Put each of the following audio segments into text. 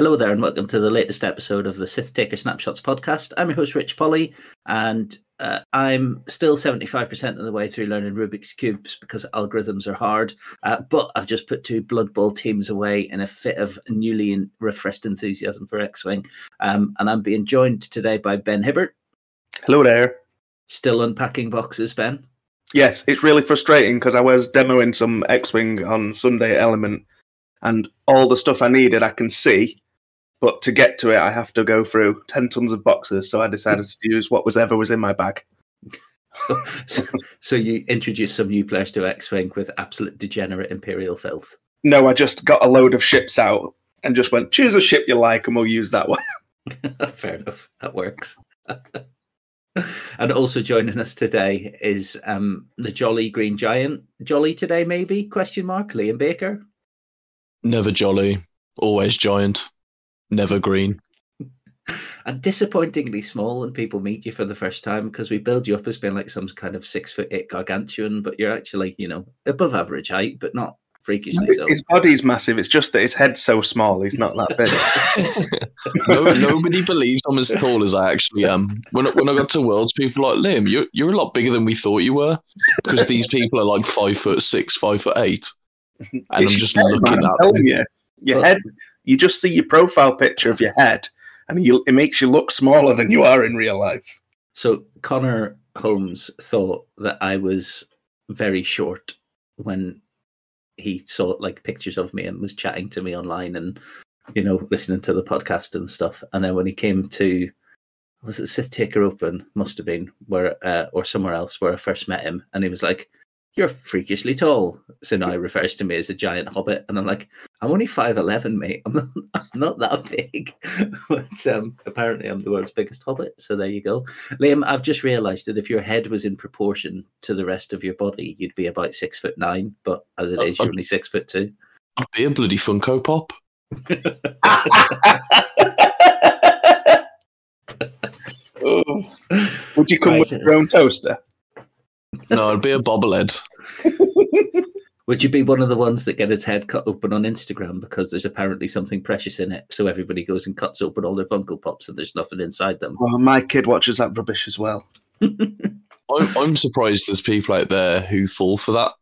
Hello there, and welcome to the latest episode of the Sith Taker Snapshots podcast. I'm your host, Rich Polly, and uh, I'm still 75% of the way through learning Rubik's Cubes because algorithms are hard. Uh, but I've just put two Blood Bowl teams away in a fit of newly in- refreshed enthusiasm for X Wing. Um, and I'm being joined today by Ben Hibbert. Hello there. Still unpacking boxes, Ben. Yes, it's really frustrating because I was demoing some X Wing on Sunday Element, and all the stuff I needed I can see, but to get to it, I have to go through 10 tons of boxes. So I decided to use what was ever was in my bag. so, so you introduced some new players to X Wing with absolute degenerate Imperial filth. No, I just got a load of ships out and just went, choose a ship you like and we'll use that one. Fair enough. That works. and also joining us today is um, the Jolly Green Giant. Jolly today, maybe? Question mark. Liam Baker. Never jolly, always giant, never green. And disappointingly small when people meet you for the first time because we build you up as being like some kind of six foot eight gargantuan, but you're actually, you know, above average height, but not freakishly so. His body's massive. It's just that his head's so small. He's not that big. no, nobody believes I'm as tall as I actually am. When I, when I got to Worlds, people were like Liam, you're you're a lot bigger than we thought you were because these people are like five foot six, five foot eight, and I'm just your head, looking man, I'm at telling them. you. Your Well- head, you just see your profile picture of your head, and you, it makes you look smaller than you are in real life. So Connor Holmes thought that I was very short when he saw like pictures of me and was chatting to me online and you know listening to the podcast and stuff. And then when he came to was it Sith Taker Open? Must have been where uh, or somewhere else where I first met him, and he was like, "You're freakishly tall." So now he refers to me as a giant hobbit, and I'm like, "I'm only five eleven, mate. I'm not, I'm not that big." but um, apparently, I'm the world's biggest hobbit. So there you go. Liam, I've just realised that if your head was in proportion to the rest of your body, you'd be about six foot nine. But as it Oh, you're only six foot two. I'd be a bloody Funko Pop. Oh. Would you come Right. with your own toaster? No, I'd be a bobblehead. Would you be one of the ones that get its head cut open on Instagram because there's apparently something precious in it? So everybody goes and cuts open all their Funko Pops and there's nothing inside them. Well, my kid watches that rubbish as well. I'm, I'm surprised there's people out there who fall for that.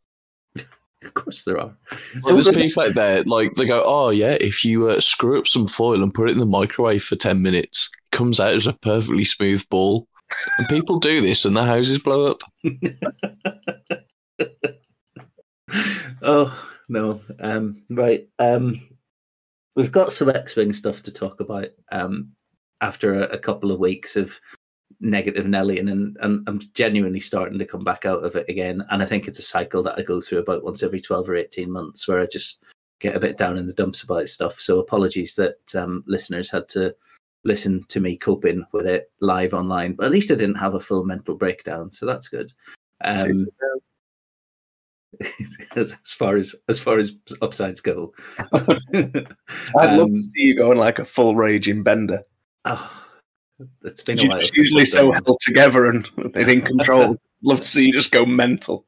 Of course there are. Like, there's people out there like they go, oh yeah, if you uh, screw up some foil and put it in the microwave for ten minutes, it comes out as a perfectly smooth ball. And people do this, and their houses blow up. oh no. Um, right. Um, we've got some X-wing stuff to talk about. Um, after a, a couple of weeks of negative Nellian, and, and I'm genuinely starting to come back out of it again. And I think it's a cycle that I go through about once every twelve or eighteen months, where I just get a bit down in the dumps about stuff. So apologies that um, listeners had to listen to me coping with it live online. But at least I didn't have a full mental breakdown, so that's good. Um, as far as as far as upsides go. I'd love Um, to see you go on like a full raging bender. Oh, it's been a You're while. just usually so done held together and in control. love to see you just go mental.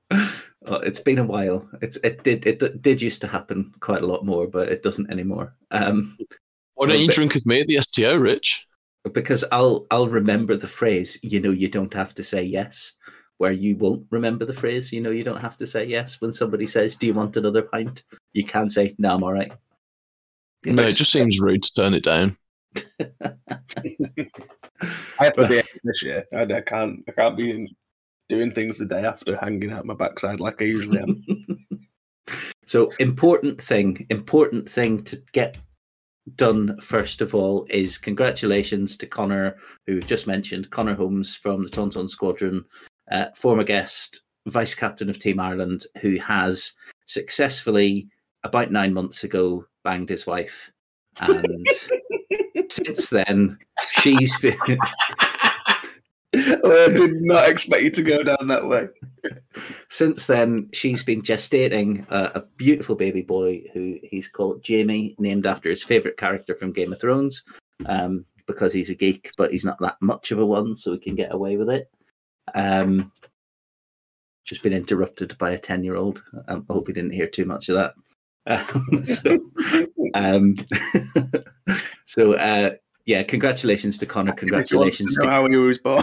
Oh, it's been a while. It's it did it d- did used to happen quite a lot more, but it doesn't anymore. Um, Why don't you but- drink with me at the STO, Rich? because I'll I'll remember the phrase. You know, you don't have to say yes. Where you won't remember the phrase. You know, you don't have to say yes when somebody says, "Do you want another pint?" You can say, "No, I'm all right." No, it just seems rude to turn it down. I have to be this year. I, I can't. I can't be doing things the day after, hanging out my backside like I usually am. so important thing, important thing to get done first of all is congratulations to Connor, who we've just mentioned, Connor Holmes from the Tauntaun Squadron, uh, former guest, vice captain of Team Ireland, who has successfully about nine months ago banged his wife, and since then she's been. oh, I did not expect you to go down that way. Since then, she's been gestating a, a beautiful baby boy who he's called Jamie, named after his favorite character from Game of Thrones, um, because he's a geek, but he's not that much of a one, so he can get away with it. Um, just been interrupted by a 10 year old. Um, I hope he didn't hear too much of that. Um, so, um, So uh, yeah, congratulations to Connor. Congratulations to to, how he was born.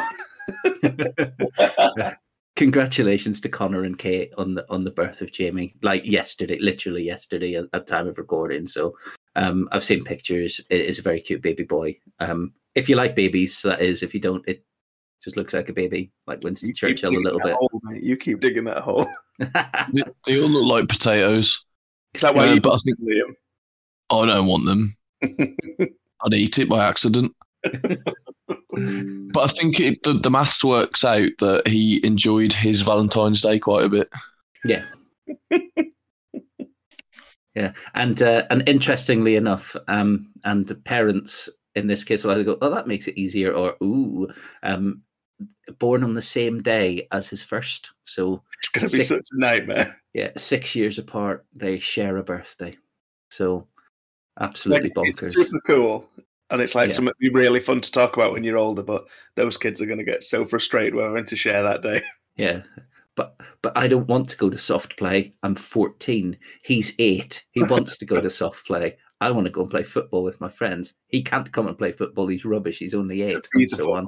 congratulations to Connor and Kate on the on the birth of Jamie. Like yesterday, literally yesterday at, at time of recording. So um, I've seen pictures. It is a very cute baby boy. Um, if you like babies, that is. If you don't, it just looks like a baby, like Winston You keep Churchill a little bit. hole. You keep digging that hole. They, they all look like potatoes. Is that why Yeah, you but I think Liam? I don't want them. I'd eat it by accident. But I think it, the, the maths works out that he enjoyed his Valentine's Day quite a bit. Yeah. yeah. And uh, and interestingly enough, um, and parents in this case will either go, Oh, that makes it easier or ooh, um born on the same day as his first. So It's going to be such a nightmare. yeah, six years apart, they share a birthday. So absolutely Like, it's bonkers. super cool. And it's like Yeah. something really fun to talk about when you're older, but those kids are going to get so frustrated when we're having to share that day. Yeah. But but I don't want to go to soft play. I'm 14. He's eight. He wants to go to soft play. I want to go and play football with my friends. He can't come and play football. He's rubbish. He's only eight. He's And so on.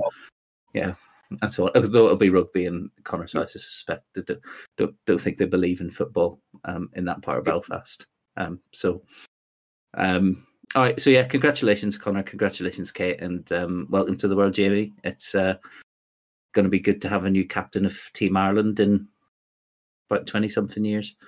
And so on. Although it'll be rugby and Connors, I suspect, don't, don't, don't think they believe in football um, in that part of Belfast. Um, so, um, all right. So, yeah, congratulations, Connor. Congratulations, Kate. And um, welcome to the world, Jamie. It's uh, going to be good to have a new captain of Team Ireland in about 20 something years.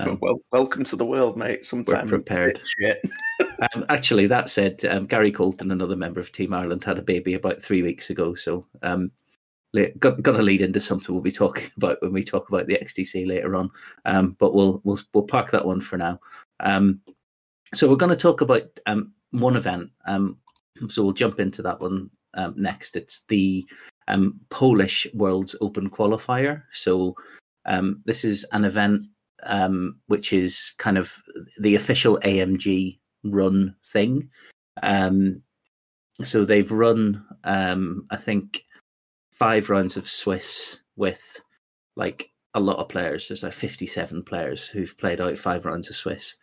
Um, well, welcome to the world, mate. Sometimes it's a bit prepared. Shit. Um, actually, that said, um, Gary Colton, another member of Team Ireland, had a baby about three weeks ago. So, um, got, to lead into something we'll be talking about when we talk about the XTC later on. Um, but we'll we'll we'll park that one for now. Um, so we're going to talk about um, one event. Um, so we'll jump into that one um, next. It's the um, Polish World's Open Qualifier. So this is an event which is kind of the official AMG run thing. So they've run, I think, five rounds of Swiss with like a lot of players. There's like 57 players who've played out five rounds of Swiss.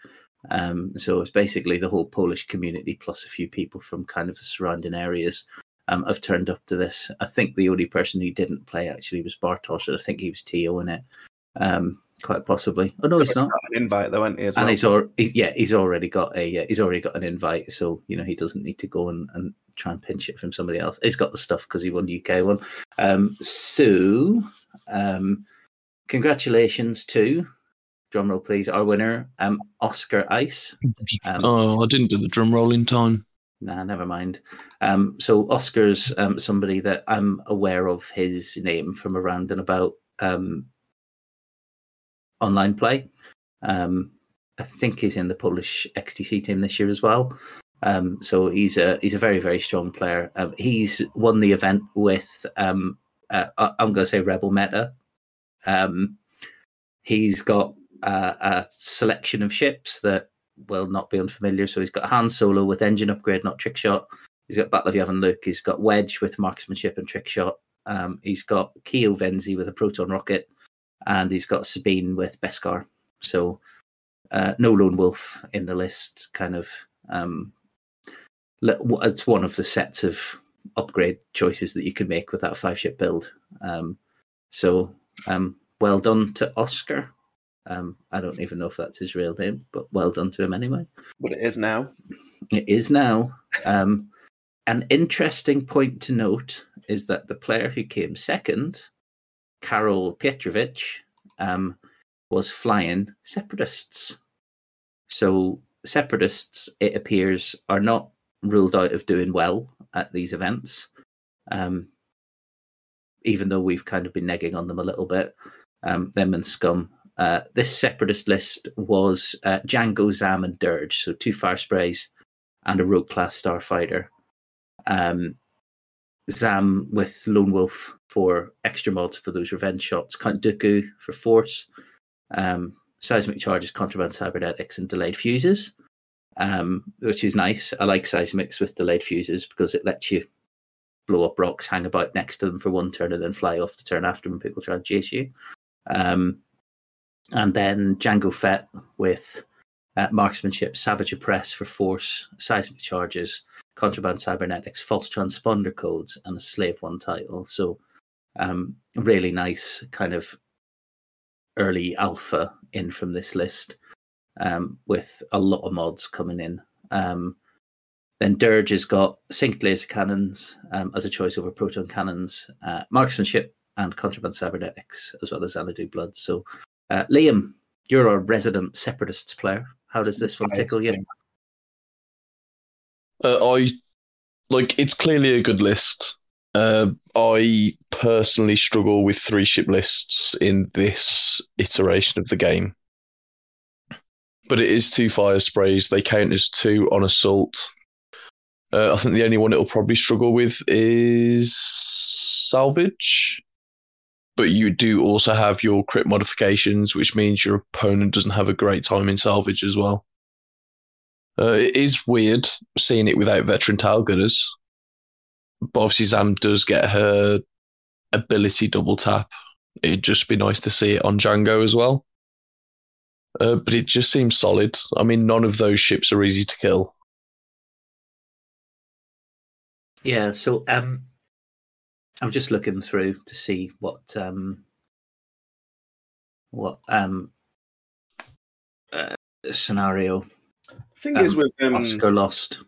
Um, so it's basically the whole Polish community plus a few people from kind of the surrounding areas um, have turned up to this. I think the only person who didn't play actually was Bartosz. I think he was Tio in it, um, quite possibly. Oh no, he's not Got An invite, though, ain't he, as and well? he's already yeah he's already got a uh, he's already got an invite so you know he doesn't need to go and, and try and pinch it from somebody else he's got the stuff because he won uk one um so um congratulations to drumroll please our winner um oscar ice um, Oh, I didn't do the drum roll in time. Nah, never mind. Um, so Oscar's um, somebody that I'm aware of his name from around and about um, online play. Um, I think he's in the Polish XTC team this year as well. Um, so he's a he's a very very strong player. Um, he's won the event with um, uh, I'm going to say Rebel Meta. Um, he's got uh, a selection of ships that will not be unfamiliar. So he's got Han Solo with engine upgrade, not trick shot. He's got Battle of Yavin Luke. He's got Wedge with marksmanship and trick shot. Um, he's got Keo Venzee with a proton rocket, and he's got Sabine with Beskar. So uh, no lone wolf in the list. Kind of, um, it's one of the sets of upgrade choices that you can make with that five ship build. Um, so um, well done to Oscar. Um, I don't even know if that's his real name, but well done to him anyway. But it is now. It is now. Um, an interesting point to note is that the player who came second, Karol Petrovich, um, was flying separatists. So separatists, it appears, are not ruled out of doing well at these events. Um, even though we've kind of been negging on them a little bit, um, them and Scum. Uh, this separatist list was uh, Django, Zam, and Dirge, so two fire sprays and a rogue class starfighter. Um, Zam with Lone Wolf for extra mods for those revenge shots, Count Dooku for force, um, seismic charges, contraband cybernetics, and delayed fuses, um, which is nice. I like seismics with delayed fuses because it lets you blow up rocks, hang about next to them for one turn, and then fly off to turn after when people try to chase you. Um, and then Django Fett with uh, marksmanship, Savage Opress for force, seismic charges, contraband cybernetics, false transponder codes, and a slave one title. So, um, really nice kind of early alpha in from this list um, with a lot of mods coming in. Um, then Dirge has got synced laser cannons um, as a choice over proton cannons, uh, marksmanship, and contraband cybernetics, as well as Xanadu Blood. So, uh, Liam, you're a resident Separatists player. How does this one tickle you? Uh, I like it's clearly a good list. Uh, I personally struggle with three ship lists in this iteration of the game. But it is two fire sprays. They count as two on assault. Uh, I think the only one it'll probably struggle with is salvage. But you do also have your crit modifications, which means your opponent doesn't have a great time in salvage as well. Uh, it is weird seeing it without veteran tail gunners but obviously Zam does get her ability double tap. It'd just be nice to see it on Django as well. Uh, but it just seems solid. I mean, none of those ships are easy to kill. Yeah, so um, I'm just looking through to see what um, what um, uh, scenario. Thing is um, with um, Oscar lost.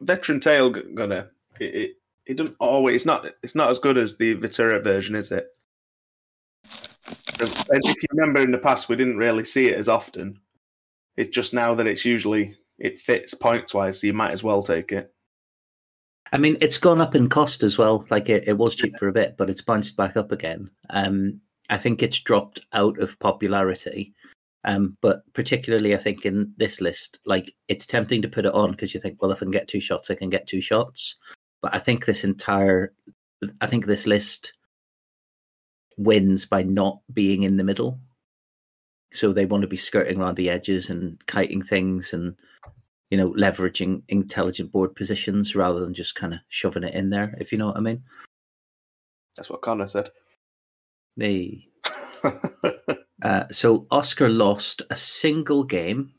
veteran tail gu- gunner, it, it it doesn't always. It's not. It's not as good as the Vitura version, is it? And if you remember in the past, we didn't really see it as often. It's just now that it's usually it fits points wise, so you might as well take it. I mean, it's gone up in cost as well. Like it, it was cheap for a bit, but it's bounced back up again. Um, I think it's dropped out of popularity. Um, but particularly, I think in this list, like it's tempting to put it on because you think, well, if I can get two shots, I can get two shots. But I think this entire, I think this list wins by not being in the middle. So they want to be skirting around the edges and kiting things and you know leveraging intelligent board positions rather than just kind of shoving it in there. If you know what I mean. That's what Connor said. They Uh, so Oscar lost a single game.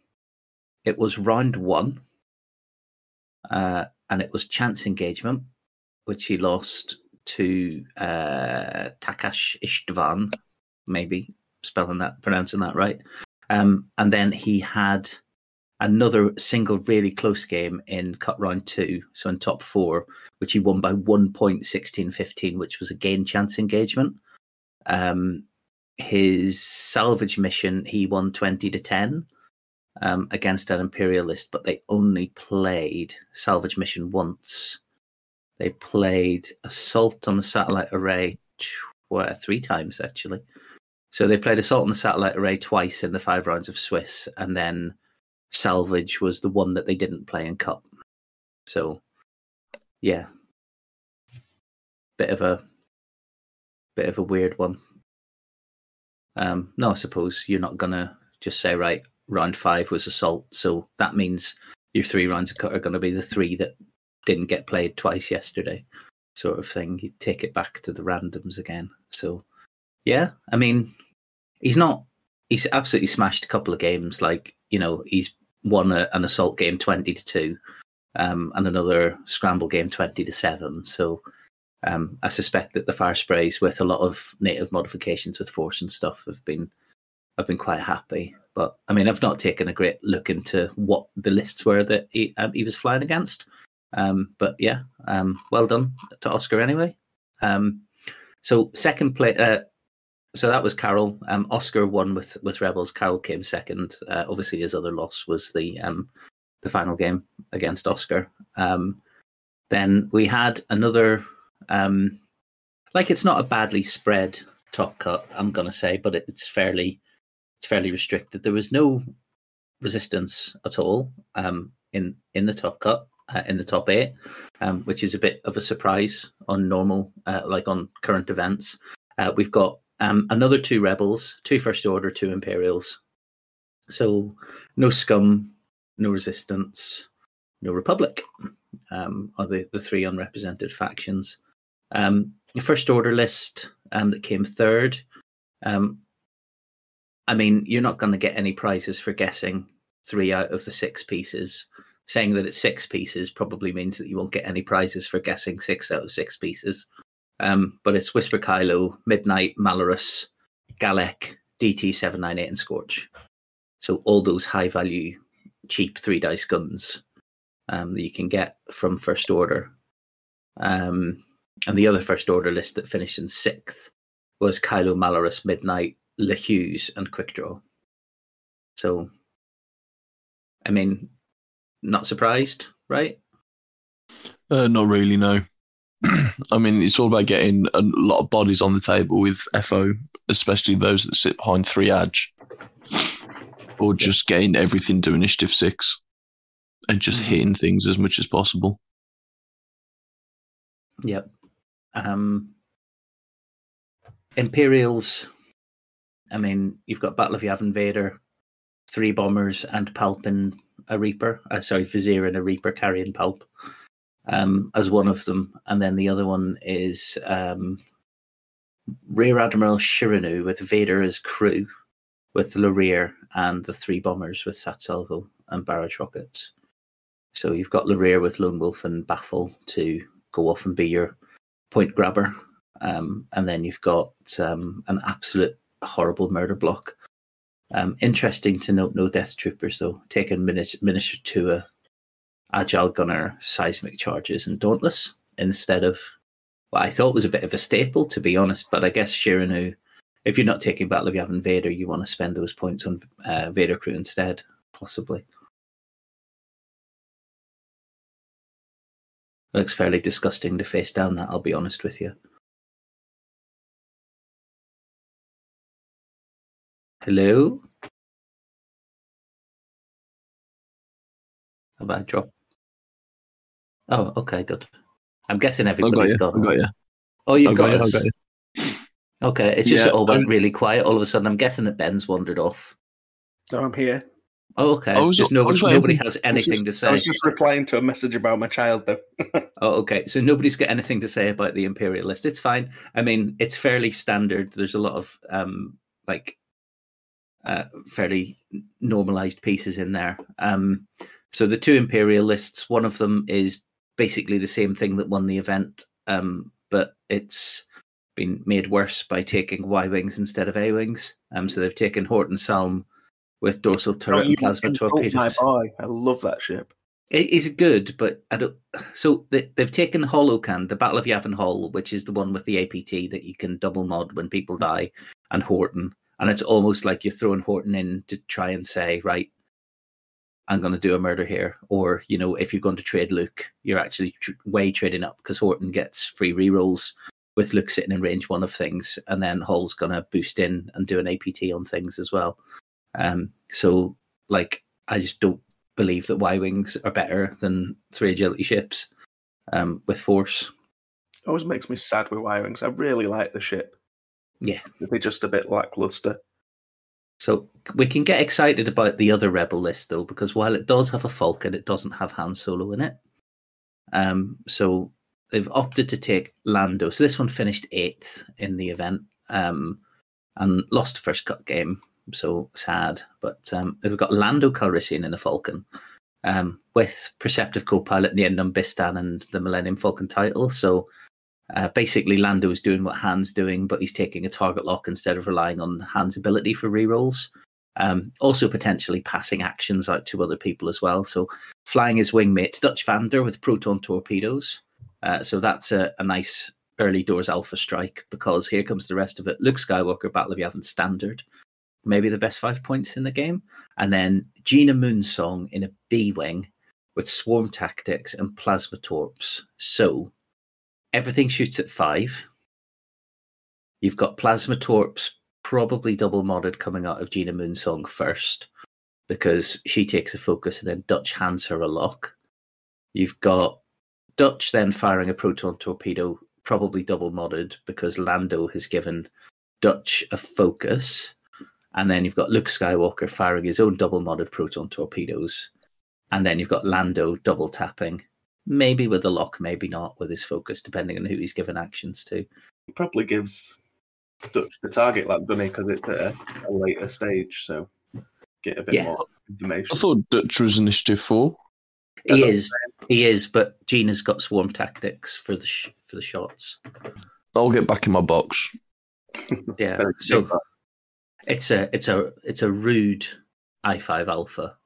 It was round one, uh, and it was chance engagement, which he lost to uh, Takash Ishtvan, maybe spelling that, pronouncing that right. Um, and then he had another single really close game in cut round two, so in top four, which he won by one point, 16-15, which was again chance engagement. Um, his salvage mission, he won 20 to 10 um, against an imperialist, but they only played salvage mission once. They played assault on the satellite array tw- three times actually. So they played assault on the satellite array twice in the five rounds of Swiss, and then salvage was the one that they didn't play in cup. So, yeah, bit of a bit of a weird one. Um, no, I suppose you're not gonna just say right. Round five was assault, so that means your three rounds of cut are going to be the three that didn't get played twice yesterday, sort of thing. You take it back to the randoms again. So, yeah, I mean, he's not. He's absolutely smashed a couple of games. Like you know, he's won a, an assault game twenty to two, um, and another scramble game twenty to seven. So um, I suspect that the fire sprays with a lot of native modifications with force and stuff have been have been quite happy. But I mean, I've not taken a great look into what the lists were that he, um, he was flying against. Um, but yeah, um, well done to Oscar anyway. Um, so second place. Uh, so that was Carol. Um, Oscar won with with Rebels. Carol came second. Uh, obviously, his other loss was the um, the final game against Oscar. Then we had another. Like it's not a badly spread top cut, I'm gonna say, but it, it's fairly it's fairly restricted. There was no resistance at all um, in in the top cut uh, in the top eight, um, which is a bit of a surprise on normal, uh, like on current events. Uh, we've got um, another two rebels, two first order, two imperials. So no scum, no resistance, no republic um, are the, the three unrepresented factions. Um, the first order list um, that came third. Um, I mean, you're not going to get any prizes for guessing three out of the six pieces. Saying that it's six pieces probably means that you won't get any prizes for guessing six out of six pieces. Um, but it's Whisper Kylo, Midnight, Malorus, Galek, DT798, and Scorch. So all those high value, cheap three dice guns um, that you can get from First Order. Um, and the other First Order list that finished in sixth was Kylo, Malorus, Midnight, LeHuse, and Quick Draw. So, I mean, not surprised, right? Uh, not really, no. I mean, it's all about getting a lot of bodies on the table with FO, especially those that sit behind three edge, or just getting everything to initiative six and just Mhm. hitting things as much as possible. Yep. Um, Imperials. I mean, you've got Battle of Yavin Vader, three bombers, and Palp and a Reaper. Uh, sorry, Vizier and a Reaper carrying Palp um, as one of them, and then the other one is um, Rear Admiral Chiraneau with Vader as crew, with Lorrir and the three bombers with Sat Salvo and barrage rockets. So you've got Lorrir with Lone Wolf and Baffle to go off and be your point grabber. Um, and then you've got um, an absolute horrible murder block. Um, interesting to note, no death troopers though. Taking Minis- Minister Tua, Agile Gunner, Seismic Charges, and Dauntless instead of what I thought was a bit of a staple, to be honest. But I guess Chiraneau, if you're not taking Battle of Yavin Vader, you want to spend those points on uh, Vader Crew instead, possibly. Looks fairly disgusting to face down that, I'll be honest with you. Hello? Have I dropped? Oh, okay, good. I'm guessing I got everybody's you. I gone. got you. Oh, you've I got, got you. I us. got you. Okay, it's just Yeah, it all went I'm- really quiet all of a sudden. I'm guessing that Ben's wandered off. So I'm here. Oh, okay. Was- just I nobody, was nobody has anything just- to say. I say. was just replying to a message about my child, though. Oh, okay. So nobody's got anything to say about the imperialist. It's fine. I mean, it's fairly standard. There's a lot of um like uh fairly normalized pieces in there. Um so the two imperialists, one of them is basically the same thing that won the event, um, but it's been made worse by taking Y wings instead of A wings. Um so they've taken Horton Salm with dorsal turret Don't and plasma torpedoes. I love that ship. It is good, but I don't. So they, they've taken Hol Okand, the Battle of Yavin Hall, which is the one with the APT that you can double mod when people die, and Horton, and it's almost like you're throwing Horton in to try and say, right, I'm going to do a murder here, or you know, if you're going to trade Luke, you're actually tr- way trading up because Horton gets free rerolls with Luke sitting in range one of things, and then Hull's going to boost in and do an APT on things as well. Um, so like, I just don't believe that Y wings are better than three agility ships um, with force. Always makes me sad with Y-Wings. I really like the ship. Yeah. They're just a bit lackluster. So we can get excited about the other rebel list though, because while it does have a Falcon, it doesn't have Han Solo in it. Um, so they've opted to take Lando. So this one finished eighth in the event um, and lost the first cut game. So sad, but um, they've got Lando Calrissian in the Falcon um, with Perceptive Co-Pilot Nien Nunb Bistan and the Millennium Falcon title. So uh, basically, Lando is doing what Han's doing, but he's taking a target lock instead of relying on Han's ability for rerolls. Um, also, potentially passing actions out to other people as well. So, flying his wingmates, Dutch Vander with proton torpedoes. Uh, so, that's a, a nice early doors alpha strike because here comes the rest of it. Luke Skywalker, Battle of Yavin Standard, maybe the best five points in the game. And then Gina Moonsong in a B Wing with swarm tactics and plasma torps. So, everything shoots at five. You've got plasma torps, probably double modded coming out of Gina Moonsong first, because she takes a focus and then Dutch hands her a lock. You've got Dutch then firing a proton torpedo, probably double modded, because Lando has given Dutch a focus. And then you've got Luke Skywalker firing his own double modded proton torpedoes. And then you've got Lando double tapping maybe with a lock, maybe not with his focus, depending on who he's given actions to. It probably gives Dutch the target lock, doesn't he? Because it's a, a later stage. So get a bit Yeah. more information. I thought Dutch was initiative four. He is, he is, but Gina's got swarm tactics for the sh- for the shots. I'll get back in my box. Yeah, so it's a it's a it's a rude i five alpha,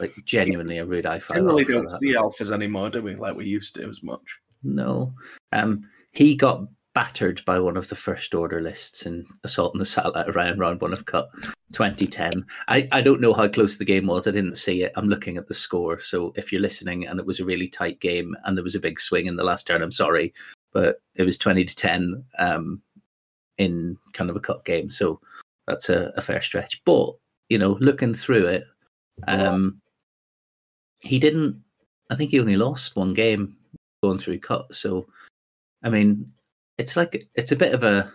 like genuinely a rude i five generally don't that. see alphas anymore, do we? Like we used to as much. No. Um, he got battered by one of the first order lists in Assault on the Satellite around round one of Cut 2010. I, I don't know how close the game was. I didn't see it. I'm looking at the score. So if you're listening and it was a really tight game and there was a big swing in the last turn, I'm sorry. But it was 20 to 10 um, in kind of a cut game. So that's a, a fair stretch. But, you know, looking through it, um, he didn't, I think he only lost one game going through cut. So, I mean, it's like it's a bit of a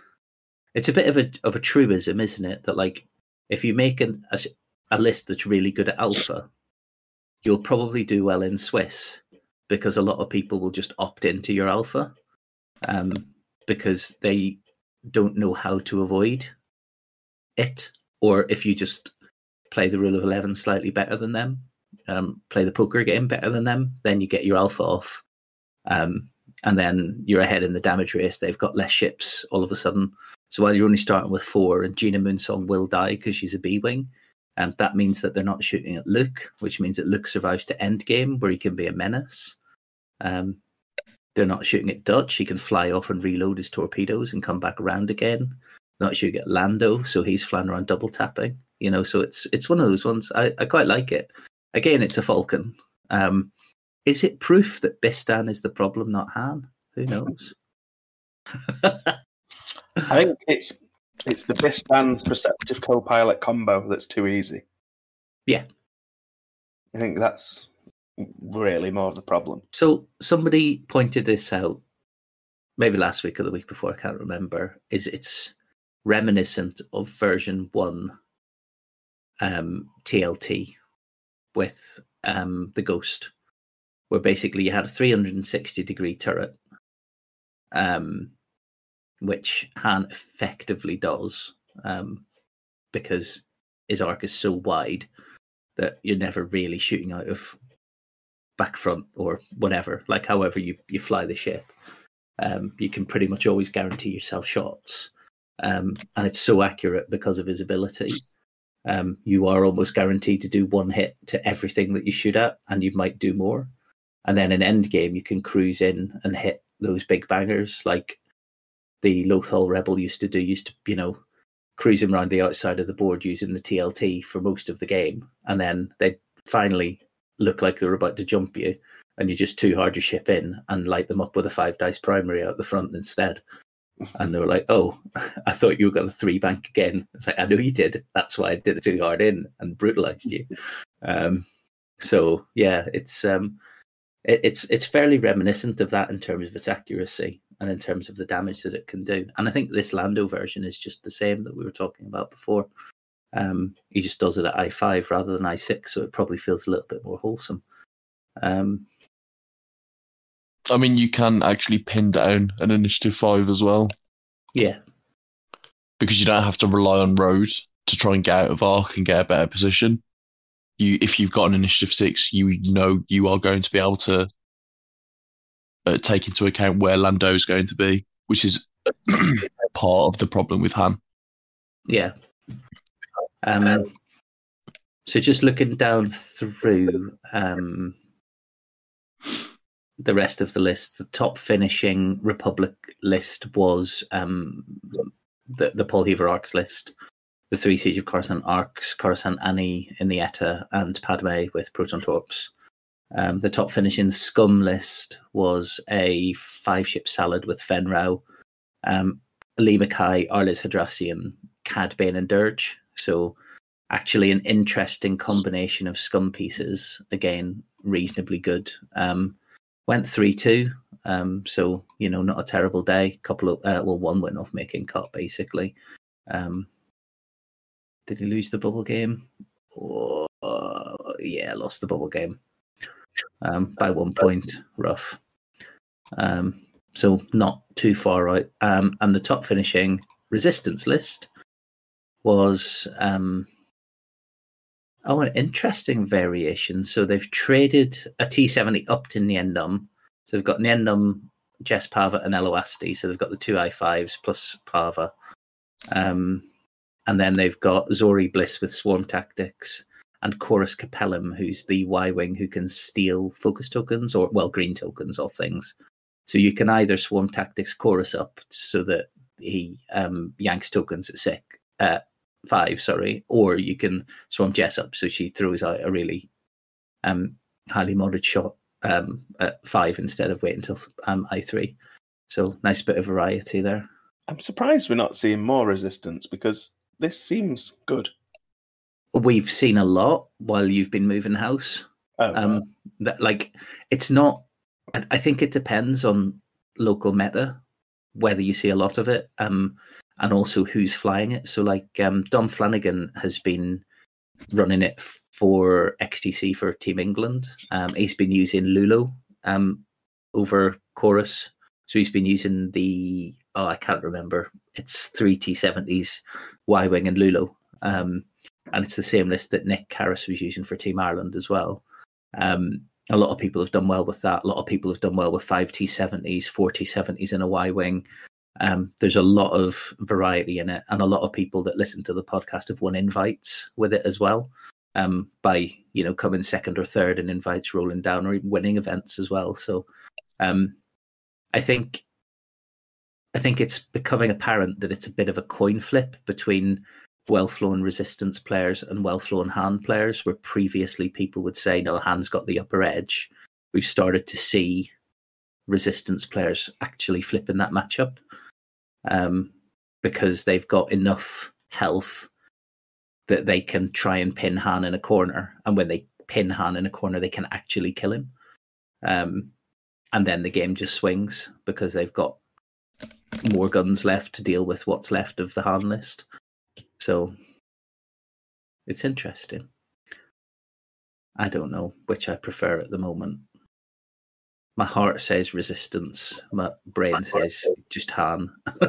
it's a bit of a of a truism, isn't it? That like if you make an, a, a list that's really good at alpha, you'll probably do well in Swiss because a lot of people will just opt into your alpha um, because they don't know how to avoid it, or if you just play the rule of eleven slightly better than them, um, play the poker game better than them, then you get your alpha off. Um, and then you're ahead in the damage race. They've got less ships all of a sudden. So while you're only starting with four, and Gina Moonsong will die because she's a B wing, and that means that they're not shooting at Luke, which means that Luke survives to end game where he can be a menace. Um, they're not shooting at Dutch. He can fly off and reload his torpedoes and come back around again. Not shooting at Lando, so he's flying around double tapping. You know, so it's it's one of those ones. I, I quite like it. Again, it's a Falcon. Um, is it proof that Bistan is the problem, not Han? Who knows? I think it's it's the Bistan Perceptive co-pilot combo that's too easy. Yeah. I think that's really more of the problem. so somebody pointed this out, maybe last week or the week before, I can't remember. Is it's reminiscent of version one um, TLT with um, the Ghost, where basically you had a 360 degree turret, um, which Han effectively does um, because his arc is so wide that you're never really shooting out of back front or whatever, like however you, you fly the ship. Um, you can pretty much always guarantee yourself shots. Um, and it's so accurate because of his ability. Um, you are almost guaranteed to do one hit to everything that you shoot at, and you might do more. And then in endgame, you can cruise in and hit those big bangers like the Lothal Rebel used to do, used to, you know, cruising around the outside of the board using the TLT for most of the game. And then they'd finally look like they're about to jump you, and you're just too hard to ship in and light them up with a five dice primary out the front instead. And they were like, "Oh, I thought you were going to three bank again." It's like, "I know you did. That's why I did it too hard in and brutalized you." Um, so yeah, it's um, it, it's it's fairly reminiscent of that in terms of its accuracy and in terms of the damage that it can do. And I think this Lando version is just the same that we were talking about before. Um, he just does it at i five rather than i six, so it probably feels a little bit more wholesome. Um, I mean, you can actually pin down an initiative five as well yeah, because you don't have to rely on road to try and get out of arc and get a better position. You, if you've got an initiative six, you know you are going to be able to uh, take into account where Lando is going to be, which is part of the problem with Han. yeah. Um, so just looking down through um, the rest of the list, the top finishing Republic list was um, the the Paul Heaver arcs list, the three Siege of Coruscant arcs, Coruscant Annie in the Etta, and Padme with Proton Torps. Um, the top finishing Scum list was a five ship salad with Fenn Rau, um, Lee Mackay, Arliss Hadrassian, Cad Bane, and Dirge. So actually an interesting combination of scum pieces. Again, reasonably good. Um, went three two. Um, so you know, not a terrible day. Couple of uh, well, one went off making cut basically. Um, did he lose the bubble game? Oh, uh, yeah, lost the bubble game um, by one point. Rough. Um, so not too far out. Um, and the top finishing resistance list was um, Oh, an interesting variation. So they've traded a T70 up to Nien Nunb. So they've got Nien Nunb, Jess Pava, and Ello Asty. So they've got the two i5s plus Pava. Um, and then they've got Zori Bliss with Swarm Tactics and Corus Kapellim, who's the Y Wing who can steal focus tokens or, well, green tokens off things. So you can either Swarm Tactics Corus up so that he um, yanks tokens at sec, uh, five, sorry, or you can Swarm Jess up so she throws out a really um, highly modded shot um, at five instead of waiting until um, I3. So nice bit of variety there. I'm surprised we're not seeing more resistance because this seems good. We've seen a lot while you've been moving house. Oh, Um, that like it's not. I, I think it depends on local meta whether you see a lot of it, um, and also who's flying it. So like um, Dom Flanagan has been running it for XTC for Team England. Um, he's been using Lulo um, over Corus. So he's been using the oh I can't remember. It's three T seventies, Y Wing and Lulo. Um, and it's the same list that Nick Harris was using for Team Ireland as well. Um, a lot of people have done well with that. A lot of people have done well with five T seventies, four T seventies, and a Y Wing. Um, there's a lot of variety in it, and a lot of people that listen to the podcast have won invites with it as well. Um, by you know coming second or third in invites rolling down, or winning events as well. So, um, I think, I think it's becoming apparent that it's a bit of a coin flip between well flown resistance players and well flown Han players, where previously people would say, no, Han's got the upper edge. We've started to see resistance players actually flipping that matchup um, because they've got enough health that they can try and pin Han in a corner. And when they pin Han in a corner, they can actually kill him. Um, and then the game just swings because they've got more guns left to deal with what's left of the Han list. So it's interesting. I don't know which I prefer at the moment. My heart says resistance. My brain says just Han.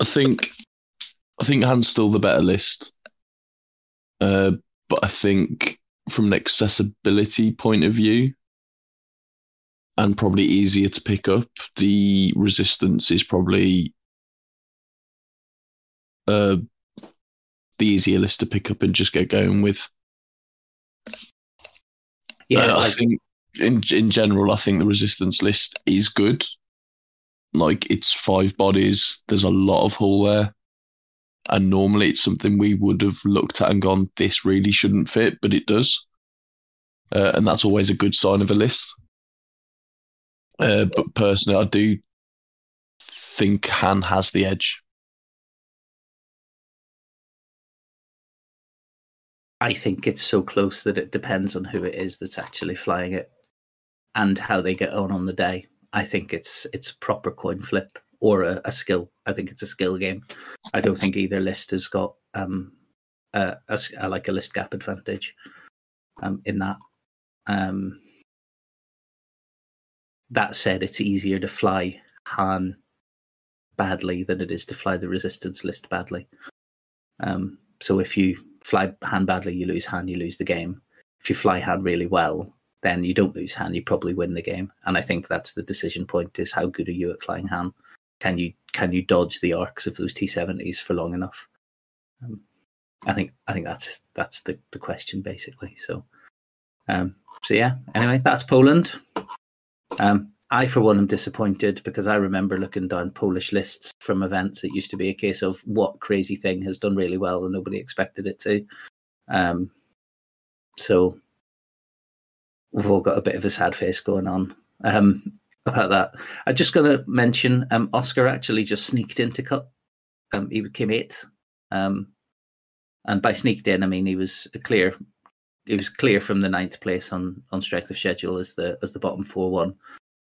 I think I think Han's still the better list. Uh, but I think from an accessibility point of view, and probably easier to pick up, the resistance is probably uh, the easier list to pick up and just get going with. Yeah, Uh, I I, think in in general, I think the resistance list is good. Like it's five bodies. There's a lot of hull there, and normally it's something we would have looked at and gone, "This really shouldn't fit," but it does, uh, and that's always a good sign of a list. Uh, but personally, I do think Han has the edge. I think it's so close that it depends on who it is that's actually flying it and how they get on on the day. I think it's it's a proper coin flip or a, a skill. I think it's a skill game. I don't think either list has got um a, a a- like a list gap advantage um in that. Um that said, it's easier to fly Han badly than it is to fly the resistance list badly. Um, so if you fly Han badly, you lose Han, you lose the game. If you fly Han really well, then you don't lose Han, you probably win the game. And I think that's the decision point: is how good are you at flying Han? Can you can you dodge the arcs of those T seventies for long enough? Um, I think I think that's that's the, the question basically. So, um, so yeah. Anyway, that's Poland. Um, I, for one, am disappointed because I remember looking down Polish lists from events. It used to be a case of what crazy thing has done really well and nobody expected it to. Um, so we've all got a bit of a sad face going on um, about that. I'm just going to mention um, Oscar actually just sneaked into Cup. Um, he came eighth, um, and by sneaked in, I mean he was clear. He was clear from the ninth place on on strength of schedule as the as the bottom four one.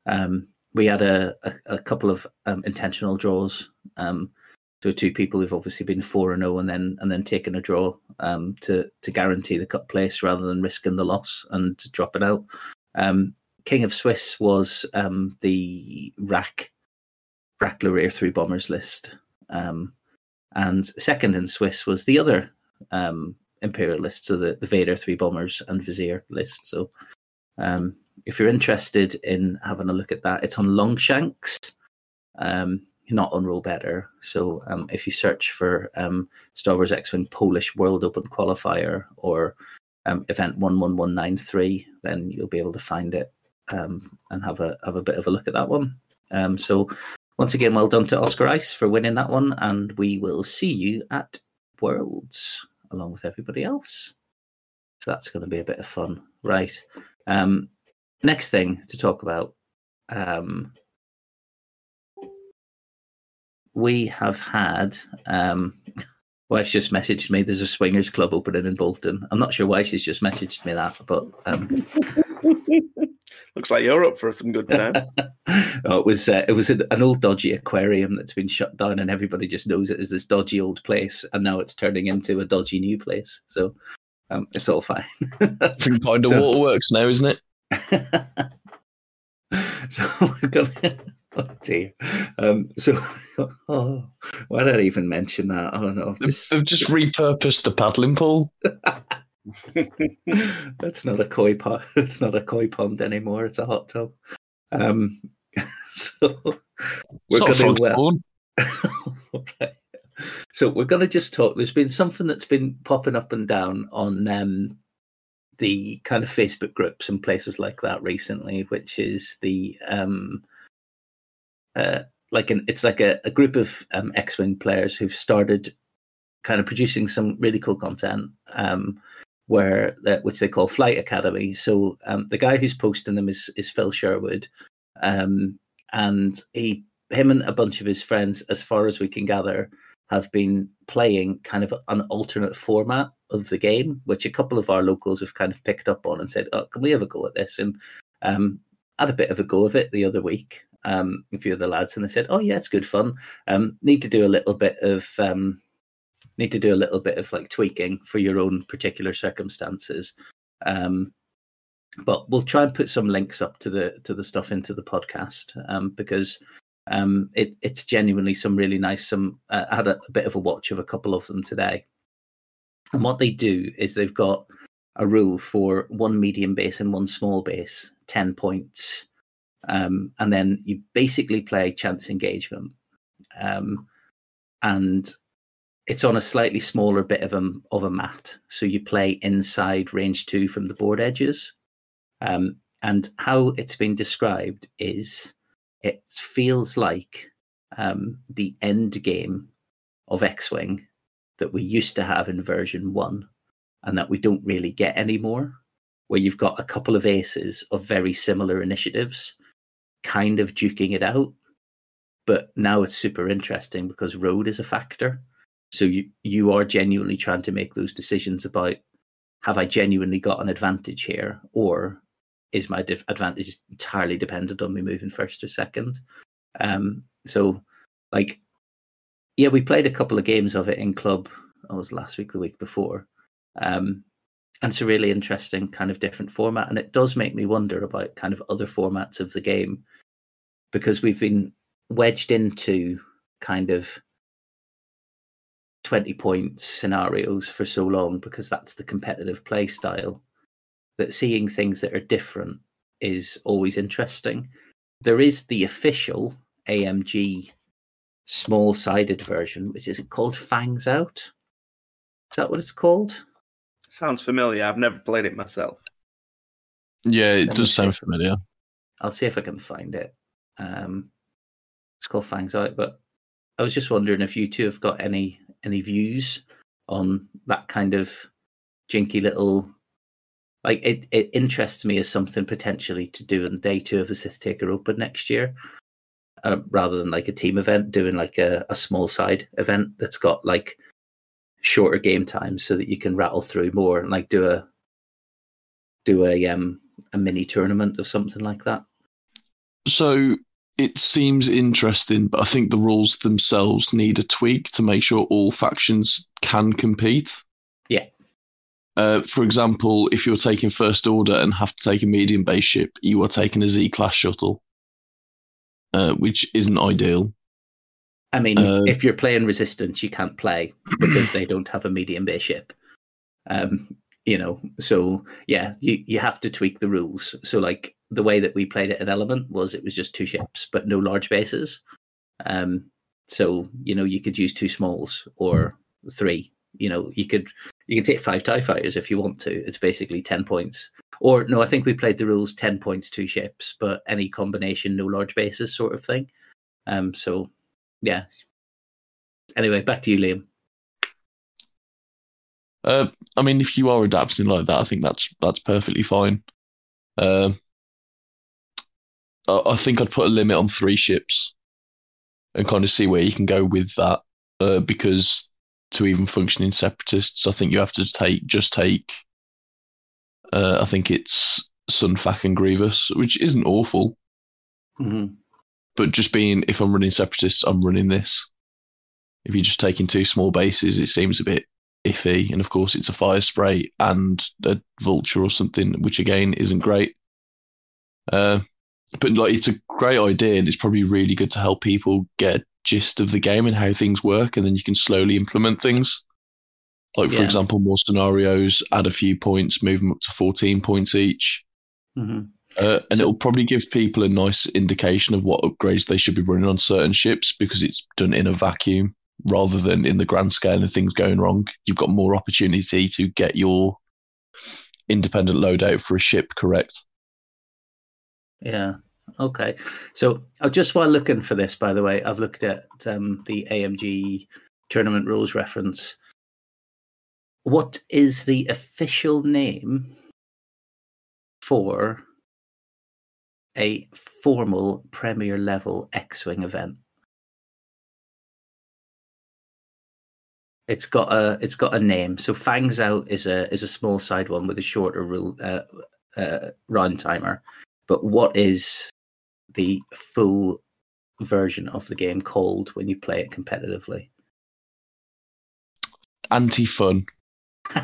Um, we had a, a, a couple of um, intentional draws. Um, so two people who've obviously been four and zero, and then and then taken a draw um, to to guarantee the cup place rather than risking the loss and dropping out. Um, King of Swiss was um, the rack rack three bombers list. Um, and second in Swiss was the other um, Imperial so the, the Vader three bombers and Vizier list. So if you're interested in having a look at that, it's on Longshanks, um, not on Roll Better. So um, if you search for um, Star Wars X-wing Polish World Open Qualifier or um, event one one one nine three, then you'll be able to find it um, and have a have a bit of a look at that one. Um, so once again, well done to Oscar Ice for winning that one, and we will see you at Worlds along with everybody else. So that's going to be a bit of fun, right? Um, next thing to talk about. Um, we have had um, wife's just messaged me there's a swingers club opening in bolton i'm not sure why she's just messaged me that but um, Looks like you're up for some good time. oh, it was uh, it was an, an old dodgy aquarium that's been shut down and everybody just knows it as this dodgy old place and now it's turning into a dodgy new place so um, it's all fine I think kind of So- waterworks now, isn't it? so we're gonna. Oh dear. Um, so, oh, why did I even mention that? Oh no, They've, this, they've just repurposed the paddling pool. that's not a koi pond. It's not a koi pond anymore. It's a hot tub. Um, so we're frog uh, spawn. right. So we're going to just talk. There's been something that's been popping up and down on um, the kind of Facebook groups and places like that recently, which is the um, uh, like an it's like a, a group of um, X-wing players who've started kind of producing some really cool content. Um, where that which they call Flight Academy. So um, the guy who's posting them is is Phil Sherwood, um, and he him and a bunch of his friends, as far as we can gather, have been playing kind of an alternate format of the game, which a couple of our locals have kind of picked up on and said, "Oh, can we have a go at this?" And um, had a bit of a go of it the other week. Um, a few of the lads, and they said, "Oh yeah, it's good fun. Um, need to do a little bit of um, need to do a little bit of like tweaking for your own particular circumstances." Um, but we'll try and put some links up to the to the stuff into the podcast um, because um, it, it's genuinely some really nice. Some uh, I had a, a bit of a watch of a couple of them today, and what they do is they've got a rule for one medium base and one small base, ten points, um, and then you basically play chance engagement, um, and it's on a slightly smaller bit of a of a mat, so you play inside range two from the board edges. Um, and how it's been described is it feels like um, the end game of X Wing that we used to have in version one and that we don't really get anymore, where you've got a couple of aces of very similar initiatives kind of duking it out. But now it's super interesting because road is a factor. So you, you are genuinely trying to make those decisions about have I genuinely got an advantage here or is my advantage entirely dependent on me moving first or second. Um, so, like, yeah, we played a couple of games of it in club. I was last week, the week before, um, and it's a really interesting kind of different format. And it does make me wonder about kind of other formats of the game because we've been wedged into kind of 20 point scenarios for so long because that's the competitive play style that seeing things that are different is always interesting. There is the official AMG small sided version, which is called Fangs Out? Is that what it's called? Sounds familiar. I've never played it myself. Yeah, it Let does sound familiar. I'll see if I can find it. Um, it's called Fangs Out, but I was just wondering if you two have got any any views on that kind of jinky little. Like it, it interests me as something potentially to do in day two of the Sith Taker Open next year, uh, rather than like a team event, doing like a, a small side event that's got like shorter game times so that you can rattle through more and like do a do a um a mini tournament of something like that. So it seems interesting, but I think the rules themselves need a tweak to make sure all factions can compete. Yeah. Uh, for example, if you're taking First Order and have to take a medium base ship, you are taking a Xi class shuttle, uh, which isn't ideal. I mean, Uh, if you're playing Resistance, you can't play because they don't have a medium base ship. Um, you know, so yeah, you you have to tweak the rules. So like the way that we played it at Element was it was just two ships, but no large bases. Um, so you know you could use two smalls or three. You know, you could you can take five Tie fighters if you want to. It's basically ten points. Or no, I think we played the rules ten points, two ships, but any combination, no large bases, sort of thing. Um, so yeah. Anyway, back to you, Liam. Uh, I mean, if you are adapting like that, I think that's that's perfectly fine. Um, I, I think I'd put a limit on three ships and kind of see where you can go with that. Uh, because to even functioning separatists, I think you have to take just take. Uh, I think it's Sun Fac and Grievous, which isn't awful, Mm-hmm. but just being if I'm running separatists, I'm running this. If you're just taking two small bases, it seems a bit iffy. And of course, it's a Firespray and a vulture or something, which again isn't great. Uh, but like, it's a great idea, and it's probably really good to help people get gist of the game and how things work, and then you can slowly implement things. Like for Yeah. example, more scenarios, add a few points, move them up to fourteen points each. Mm-hmm. Uh, and So- it'll probably give people a nice indication of what upgrades they should be running on certain ships because it's done in a vacuum rather than in the grand scale of things going wrong. You've got more opportunity to get your independent loadout for a ship correct. Yeah. Okay. So uh, just while looking for this, by the way, I've looked at um, the AMG tournament rules reference. What is the official name for a formal Premier level X-wing event? It's got a it's got a name. So Fangs Out is a is a small side one with a shorter rule uh, uh, run timer. But what is the full version of the game called when you play it competitively? Anti fun.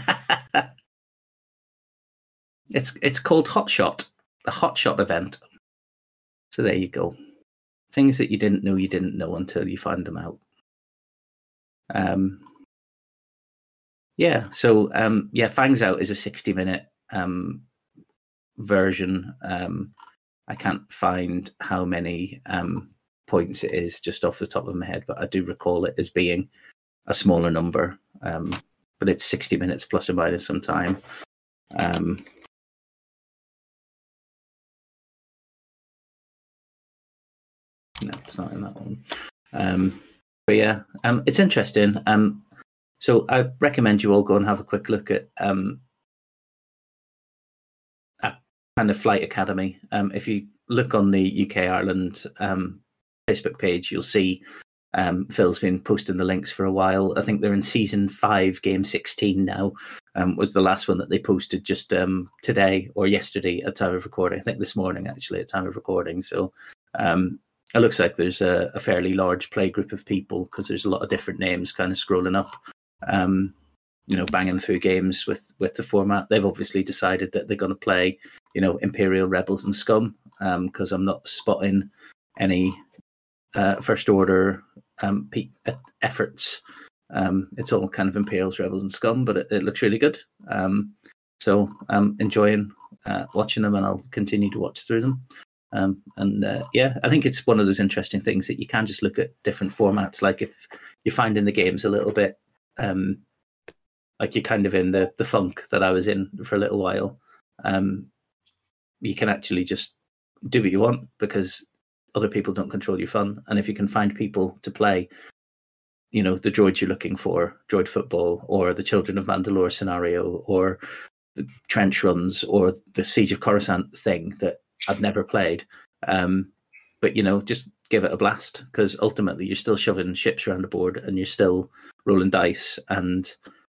it's it's called Hot Shot, the Hot Shot event. So there you go. Things that you didn't know you didn't know until you find them out. Um, yeah. So um, yeah, Fangs Out is a sixty-minute um, version. Um, I can't find how many um, points it is just off the top of my head, but I do recall it as being a smaller number. Um, but it's sixty minutes plus or minus some time. Um, no, it's not in that one. Um, but yeah, um, it's interesting. Um, so I recommend you all go and have a quick look at um, kind of Flight Academy. Um, if you look on the UK Ireland um, Facebook page, you'll see um, Phil's been posting the links for a while. I think they're in season five, game sixteen now. Um, was the last one that they posted just um, today or yesterday at time of recording. I think this morning actually at time of recording. So um, it looks like there's a, a fairly large play group of people because there's a lot of different names kind of scrolling up. You know, banging through games with with the format. They've obviously decided that they're going to play, you know, Imperial Rebels and Scum because I'm not spotting any uh, first order um, pe- efforts. Um, it's all kind of Imperials, Rebels, and Scum, but it, it looks really good. Um, so I'm enjoying uh, watching them, and I'll continue to watch through them. Um, and uh, yeah, I think it's one of those interesting things that you can just look at different formats. Like if you're finding the games a little bit, um, like you're kind of in the the funk that I was in for a little while, um, you can actually just do what you want because other people don't control your fun. And if you can find people to play, you know, the droids you're looking for, droid football, or the Children of Mandalore scenario, or the trench runs, or the Siege of Coruscant thing that I've never played. Um, but you know, just give it a blast because ultimately you're still shoving ships around the board and you're still rolling dice and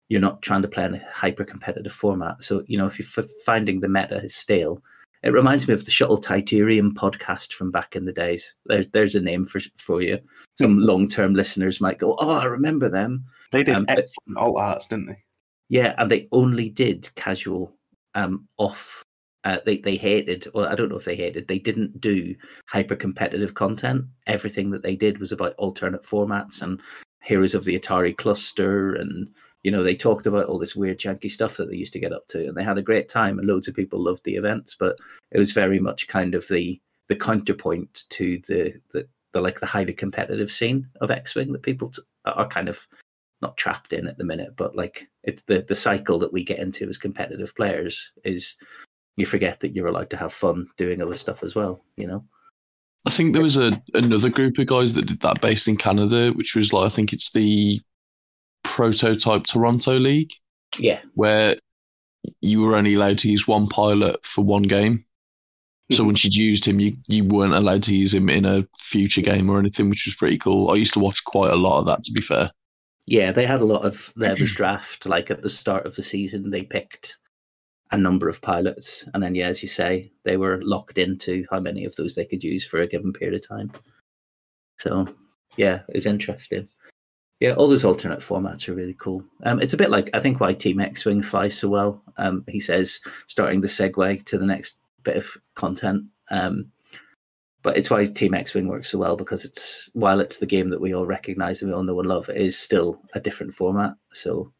you're not trying to play in a hyper competitive format. So you know, if you're finding the meta is stale, it reminds me of the Shuttle Tydirium podcast from back in the days. There's there's a name for for you. Some long term listeners might go, "Oh, I remember them." They did Um, but- excellent alt arts, didn't they? Yeah, and they only did casual um, off uh, they they hated. Well, I don't know if they hated. They didn't do hyper competitive content. Everything that they did was about alternate formats and Heroes of the Aturi cluster, and you know they talked about all this weird janky stuff that they used to get up to, and they had a great time, and loads of people loved the events. But it was very much kind of the the counterpoint to the the, the like the highly competitive scene of X Wing that people t- are kind of not trapped in at the minute, but like it's the the cycle that we get into as competitive players is you forget that you're allowed to have fun doing other stuff as well. You know. I think there was a another group of guys that did that based in Canada, which was like I think it's the prototype Toronto League, Yeah. where you were only allowed to use one pilot for one game. So hmm. once you'd used him, you, you weren't allowed to use him in a future game or anything, which was pretty cool. I used to watch quite a lot of that, to be fair. Yeah, they had a lot of there was draft like at the start of the season. They picked a number of pilots, and then yeah, as you say, they were locked into how many of those they could use for a given period of time. So yeah, it's interesting. Yeah, all those alternate formats are really cool. Um, it's a bit like I think why Team X Wing flies so well. Um, he says starting the segue to the next bit of content. Um, but it's why Team X Wing works so well because it's while it's the game that we all recognize and we all know and love, it is still a different format. So,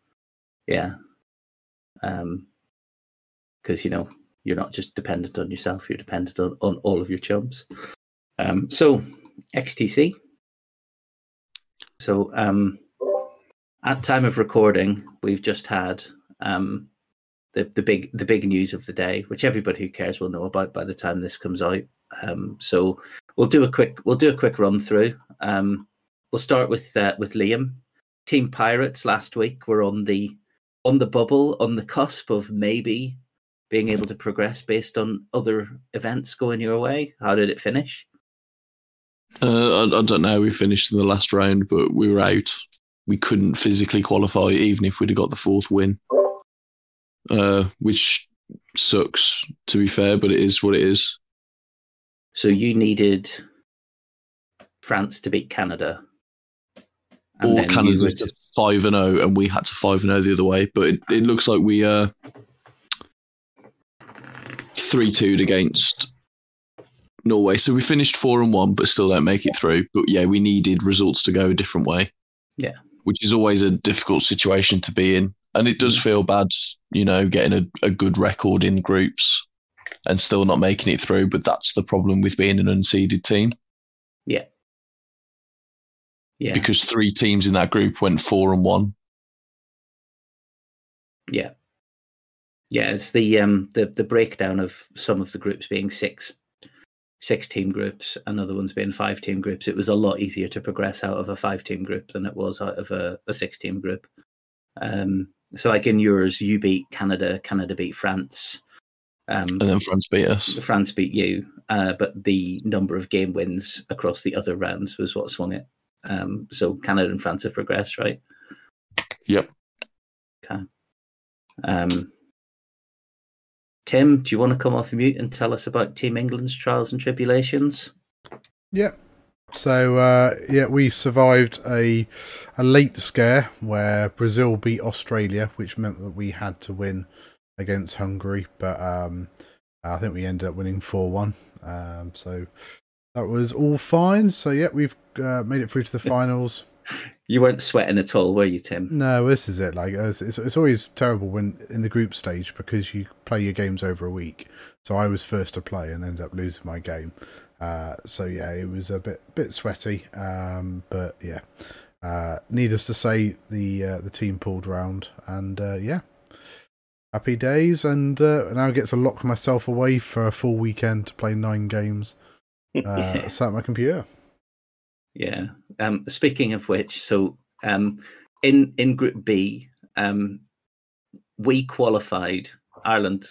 yeah, because you know you're not just dependent on yourself; you're dependent on, on all of your chums. Um, so, XTC. So, um, at time of recording, we've just had um, the the big the big news of the day, which everybody who cares will know about by the time this comes out. Um, so we'll do a quick we'll do a quick run through. Um, we'll start with uh, with Liam. Team Pirates last week were on the on the bubble on the cusp of maybe being able to progress based on other events going your way. How did it finish? Uh, I, I don't know. We finished in the last round, but we were out. We couldn't physically qualify, even if we'd have got the fourth win, uh, which sucks, to be fair, but it is what it is. So you needed France to beat Canada. or Canada would- to five and zero, and we had to five and zero the other way. But it, it looks like we uh three two against Norway. So we finished four and one, but still don't make it through. But yeah, we needed results to go a different way. Yeah. which is always a difficult situation to be in, and it does feel bad, you know, getting a, a good record in groups and still not making it through. But that's the problem with being an unseeded team yeah. Yeah. because three teams in that group went four and one. Yeah. Yeah, it's the um the the breakdown of some of the groups being six six team groups another one's been five team groups. It was a lot easier to progress out of a five team group than it was out of a, a six team group. Um so like in yours you beat Canada, Canada beat France. Um And then France beat us. France beat you, uh, but the number of game wins across the other rounds was what swung it. Um, so Canada and France have progressed, right? Yep. Okay. Um, Tim, do you want to come off mute and tell us about Team England's trials and tribulations? Yeah. So uh, yeah, we survived a a late scare where Brazil beat Australia, which meant that we had to win against Hungary. But um, I think we ended up winning four one. Um, so that was all fine. So yeah, we've uh, made it through to the finals. You weren't sweating at all, were you, Tim? No, this is it. Like it's, it's it's always terrible when in the group stage because you play your games over a week. So I was first to play and ended up losing my game. Uh, so yeah, it was a bit bit sweaty. Um, but yeah, uh, needless to say, the uh, the team pulled round and uh, yeah, happy days. And uh, now I get to lock myself away for a full weekend to play nine games. Uh, sat at my computer. Yeah. Um, speaking of which, so um, in in Group B, um, we qualified. Ireland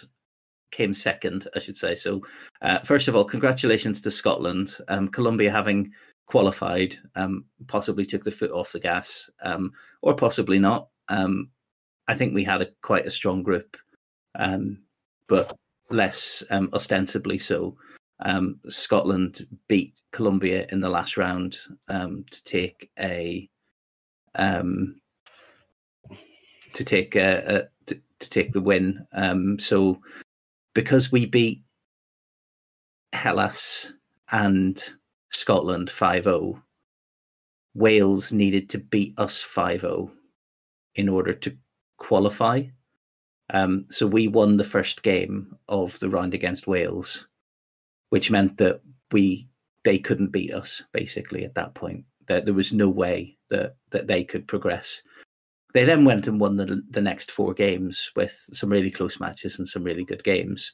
came second, I should say. So, uh, first of all, congratulations to Scotland. Um, Colombia having qualified, um, possibly took the foot off the gas, um, or possibly not. Um, I think we had a quite a strong group, um, but less um, ostensibly so. Um, Scotland beat Colombia in the last round um, to take a um, to take a, a to, to take the win. Um, so because we beat Hellas and Scotland 5 0, Wales needed to beat us 5 0 in order to qualify. Um, so we won the first game of the round against Wales, which meant that we they couldn't beat us basically at that point. That there was no way that that they could progress. They then went and won the the next four games with some really close matches and some really good games,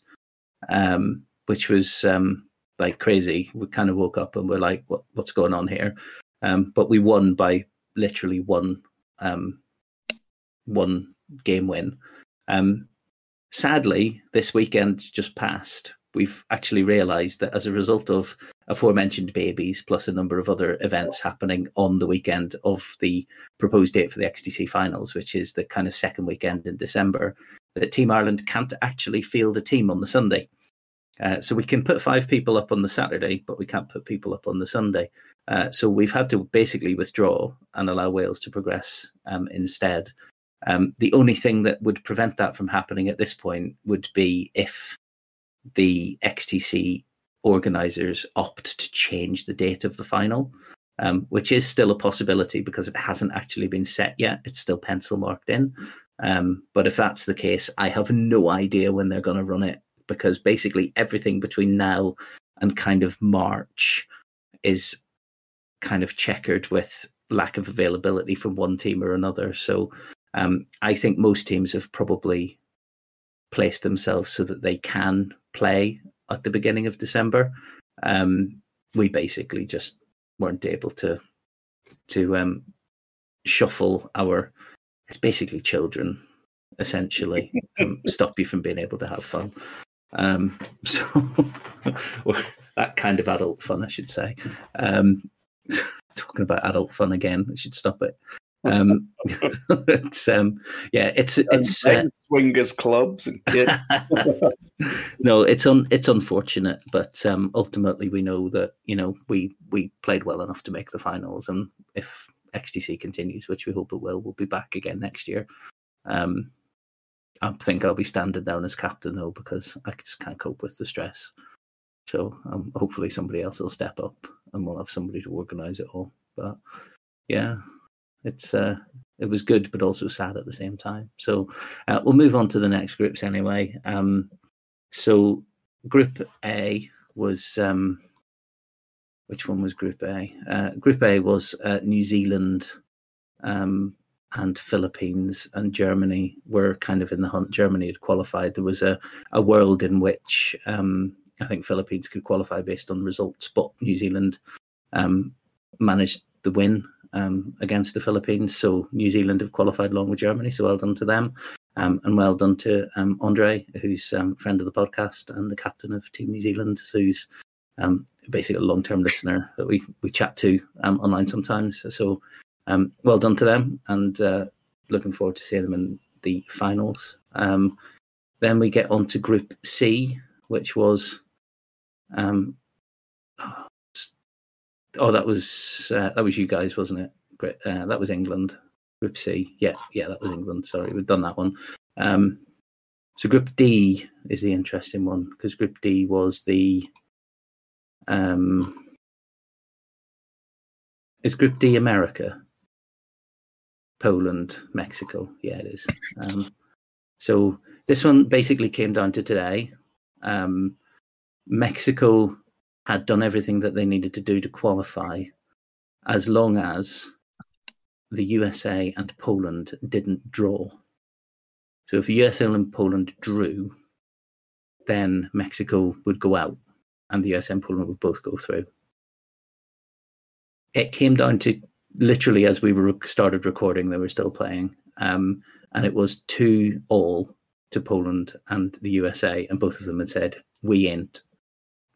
um, which was um, like crazy. We kind of woke up and we're like, "What what's going on here?" Um, but we won by literally one um, one game win. Um, sadly, this weekend just passed. We've actually realised that as a result of aforementioned babies, plus a number of other events happening on the weekend of the proposed date for the XTC finals, which is the kind of second weekend in December, that Team Ireland can't actually field a team on the Sunday. Uh, so we can put five people up on the Saturday, but we can't put people up on the Sunday. Uh, so we've had to basically withdraw and allow Wales to progress um, instead. Um, the only thing that would prevent that from happening at this point would be if the XTC organisers opt to change the date of the final, um, which is still a possibility because it hasn't actually been set yet. It's still pencil marked in. Um, but if that's the case, I have no idea when they're going to run it because basically everything between now and kind of March is kind of checkered with lack of availability from one team or another. So um, I think most teams have probably placed themselves so that they can play at the beginning of December. Um, we basically just weren't able to to um, shuffle our. It's basically children, essentially, um, stop you from being able to have fun. Um, so that kind of adult fun, I should say. Um, talking about adult fun again, I should stop it. Um, it's um, yeah, it's it's uh, swingers clubs and kids. no, it's un, it's unfortunate, but um, ultimately we know that you know we we played well enough to make the finals, and if XTC continues, which we hope it will, we'll be back again next year. Um, I think I'll be standing down as captain though because I just can't cope with the stress. So um, hopefully somebody else will step up and we'll have somebody to organise it all. But yeah, it's uh, it was good, but also sad at the same time. So uh, we'll move on to the next groups anyway. Um, so Group A was um, which one was Group A? Uh, group A was uh, New Zealand um, and Philippines and Germany were kind of in the hunt. Germany had qualified. There was a, a world in which um, I think Philippines could qualify based on results, but New Zealand um, managed the win um, against the Philippines. So New Zealand have qualified along with Germany. So well done to them. Um, and well done to um, Andre, who's um, friend of the podcast and the captain of Team New Zealand, who's um, basically a long-term listener that we we chat to um, online sometimes. So um, well done to them, and uh, looking forward to seeing them in the finals. Then we get on to Group C, which was oh, that was uh, that was you guys, wasn't it? Great. Uh, that was England. Group C. Yeah, yeah, that was England. Sorry, we've done that one. Um, so Group D is the interesting one because Group D was the um, is Group D America, Poland, Mexico. Yeah, it is. Um, so this one basically came down to today. Um, Mexico had done everything that they needed to do to qualify, as long as the USA and Poland didn't draw. So if the USA and Poland drew, then Mexico would go out and the USA and Poland would both go through. It came down to literally as we were started recording, they were still playing, um, and it was two all to Poland and the USA, and both of them had said, "We ain't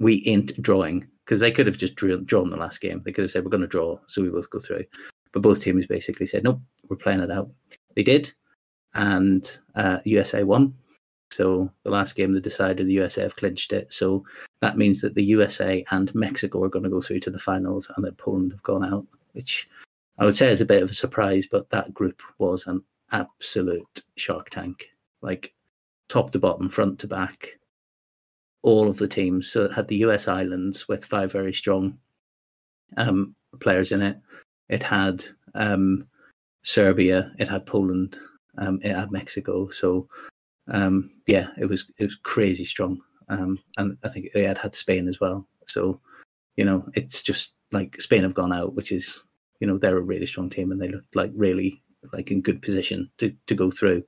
we ain't drawing because they could have just drew, drawn the last game. They could have said we're going to draw, so we both go through. But both teams basically said nope, we're playing it out. They did, and uh, USA won. So the last game they decided the USA have clinched it. So that means that the USA and Mexico are going to go through to the finals, and that Poland have gone out, which I would say is a bit of a surprise. But that group was an absolute shark tank, like top to bottom, front to back all of the teams. So it had the US islands with five very strong um, players in it. It had um, Serbia. It had Poland. Um, it had Mexico. So um, yeah, it was it was crazy strong. Um, and I think it had had Spain as well. So you know, it's just like Spain have gone out, which is you know they're a really strong team and they look like really like in good position to to go through.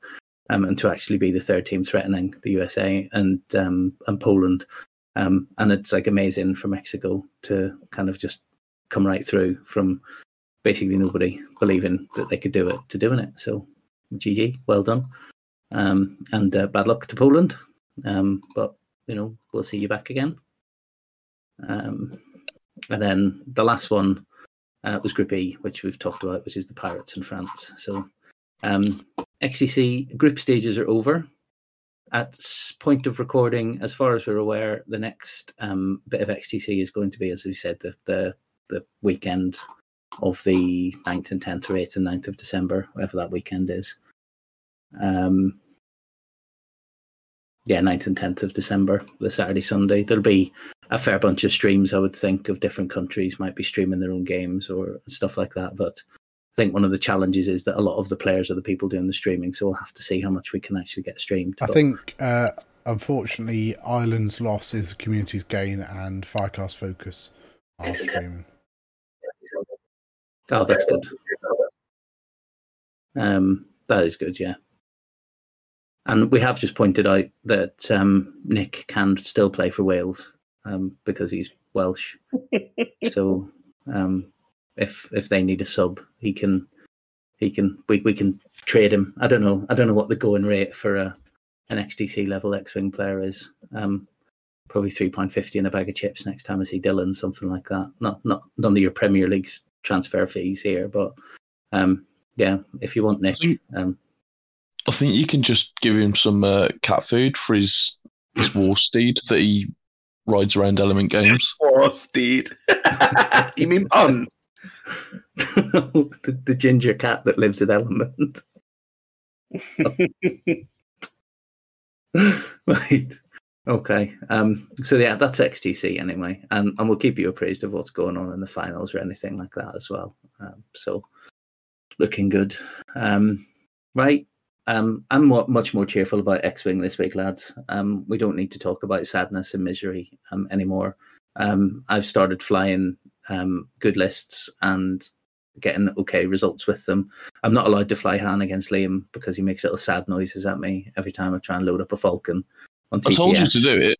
Um, and to actually be the third team threatening the USA and um, and Poland, um, and it's like amazing for Mexico to kind of just come right through from basically nobody believing that they could do it to doing it. So, GG, well done, um, and uh, bad luck to Poland. Um, but you know, we'll see you back again. Um, and then the last one uh, was Group E, which we've talked about, which is the Pirates in France. So, um, XTC group stages are over. At point of recording, as far as we're aware, the next um, bit of XTC is going to be, as we said, the the, the weekend of the 9th and 10th or 8th and 9th of December, whatever that weekend is. Um, yeah, 9th and 10th of December, the Saturday, Sunday. There'll be a fair bunch of streams, I would think, of different countries might be streaming their own games or stuff like that. But think one of the challenges is that a lot of the players are the people doing the streaming, so we'll have to see how much we can actually get streamed. I But- think, uh, unfortunately, Ireland's loss is the community's gain, and Firecast Focus are streaming. Oh, that's good. Um, that is good, yeah. And we have just pointed out that um, Nick can still play for Wales um, because he's Welsh. so um, if if they need a sub, he can he can we, we can trade him. I don't know. I don't know what the going rate for a an XTC level X Wing player is. Um, probably three pound fifty in a bag of chips next time I see Dylan, something like that. Not not none of your Premier League's transfer fees here, but um, yeah, if you want Nick, think- um, I think you can just give him some uh, cat food for his his war steed that he rides around Element Games. Poor steed. you mean on? the, the ginger cat that lives at Element. right. Okay. Um, so yeah, that's XTC anyway, and and we'll keep you appraised of what's going on in the finals or anything like that as well. Um, so looking good. Um, right. Um, I'm mo- much more cheerful about X-wing this week, lads. Um, we don't need to talk about sadness and misery um, anymore. Um, I've started flying um, good lists and getting okay results with them. I'm not allowed to fly Han against Liam because he makes little sad noises at me every time I try and load up a Falcon on TTS. I told you to do it.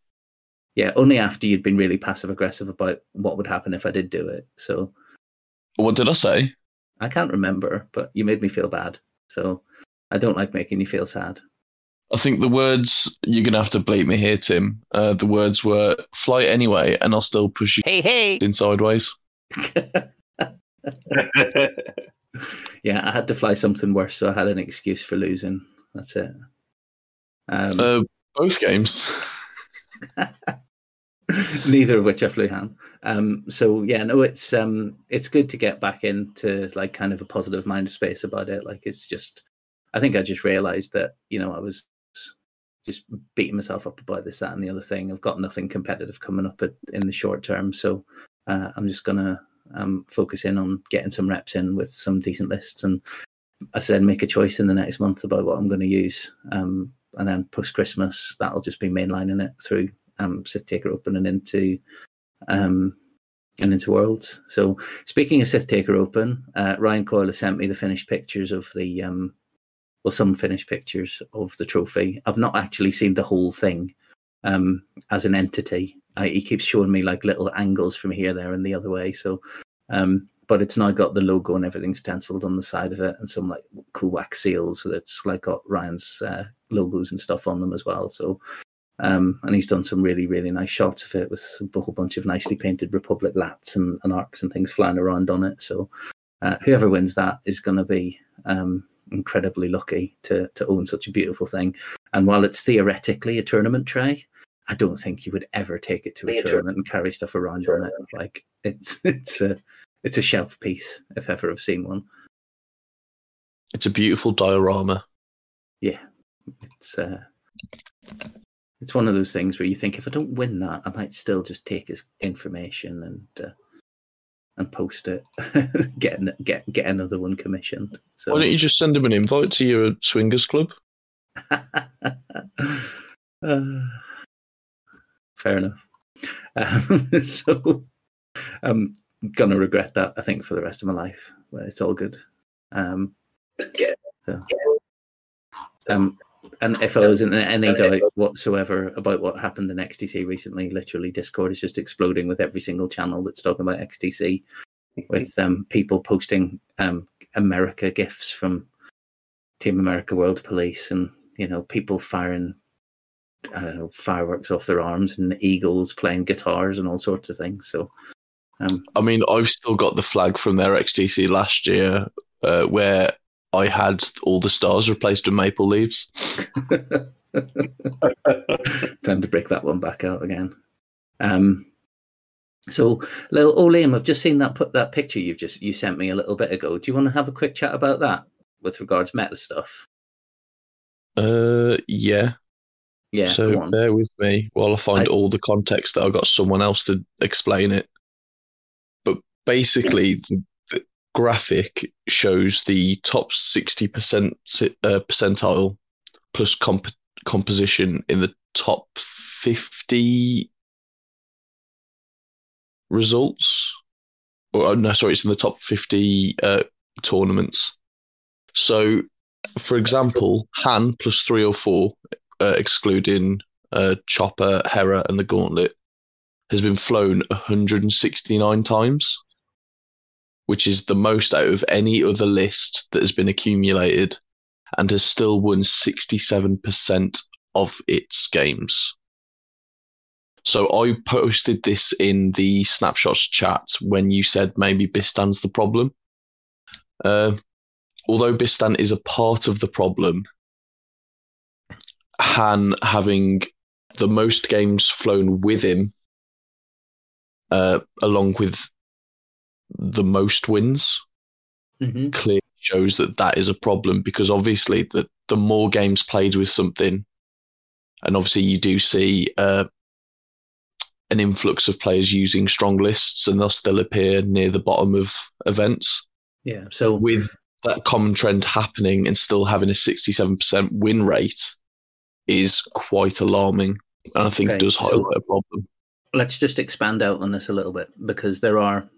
Yeah, only after you'd been really passive aggressive about what would happen if I did do it. So What did I say? I can't remember, but you made me feel bad. So I don't like making you feel sad. I think the words you're gonna have to bleep me here, Tim. Uh, the words were "fly anyway," and I'll still push you Hey, hey. in sideways. yeah, I had to fly something worse, so I had an excuse for losing. That's it. Um, Uh, both games. neither of which I flew Han. Um, so yeah, no, it's um, it's good to get back into like kind of a positive mind space about it. Like it's just, I think I just realised that you know I was just beating myself up about this, that, and the other thing. I've got nothing competitive coming up in the short term, so uh, I'm just gonna um, focus in on getting some reps in with some decent lists, and I said make a choice in the next month about what I'm going to use. Um, and then post Christmas, that'll just be mainlining it through um, Sith Taker Open and into um, and into Worlds. So speaking of Sith Taker Open, uh, Ryan Coyle has sent me the finished pictures of the um, well, some finished pictures of the trophy. I've not actually seen the whole thing um, as an entity. I, he keeps showing me like little angles from here, there, and the other way. So, um, but it's now got the logo and everything stenciled on the side of it, and some like cool wax seals that's like got Ryan's uh, logos and stuff on them as well. So, um, and he's done some really, really nice shots of it with a whole bunch of nicely painted Republic lats and, and arcs and things flying around on it. So, uh, whoever wins that is going to be um, incredibly lucky to to own such a beautiful thing. And while it's theoretically a tournament tray, I don't think you would ever take it to a Be a tur- tournament and carry stuff around on it. Like it's it's a it's a shelf piece if ever I've seen one. It's a beautiful diorama. Yeah, it's uh, it's one of those things where you think if I don't win that, I might still just take his information and uh, and post it, get get get another one commissioned. So Why don't you just send him an invite to your swingers club? Uh, fair enough. Um, so I'm gonna regret that. I think for the rest of my life, but it's all good. Um, so, um, and if I was in any doubt whatsoever about what happened in XTC recently, literally Discord is just exploding with every single channel that's talking about XTC, with um, people posting um, America gifs from Team America World Police, and you know people firing I don't know fireworks off their arms, and eagles playing guitars and all sorts of things. So, um, I mean, I've still got the flag from their XTC last year uh, where I had all the stars replaced with maple leaves. time to break that one back out again. Um, so, little oh Liam, I've just seen that put that picture you've just you sent me a little bit ago. Do you want to have a quick chat about that with regards to meta stuff? Uh, yeah. Yeah, so bear with me while I find I- all the context that I've got someone else to explain it. But basically, the graphic shows the top 60% uh, percentile plus comp- composition in the top 50 results. Or, oh, no, sorry, it's in the top 50 uh, tournaments. So, for example, Han plus three or four uh, excluding uh, Chopper, Hera, and the Gauntlet, has been flown 169 times, which is the most out of any other list that has been accumulated, and has still won 67% of its games. So I posted this in the snapshots chat when you said maybe Bistan's the problem. Uh, although Bistan is a part of the problem, Han having the most games flown with him, uh, along with the most wins, Mhm. clearly shows that that is a problem because obviously the the more games played with something, and obviously you do see uh, an influx of players using strong lists, and they'll still appear near the bottom of events Yeah. So with that common trend happening and still having a 67% win rate is quite alarming. And I think Okay, does so- highlight a problem. let's just expand out on this a little bit because there are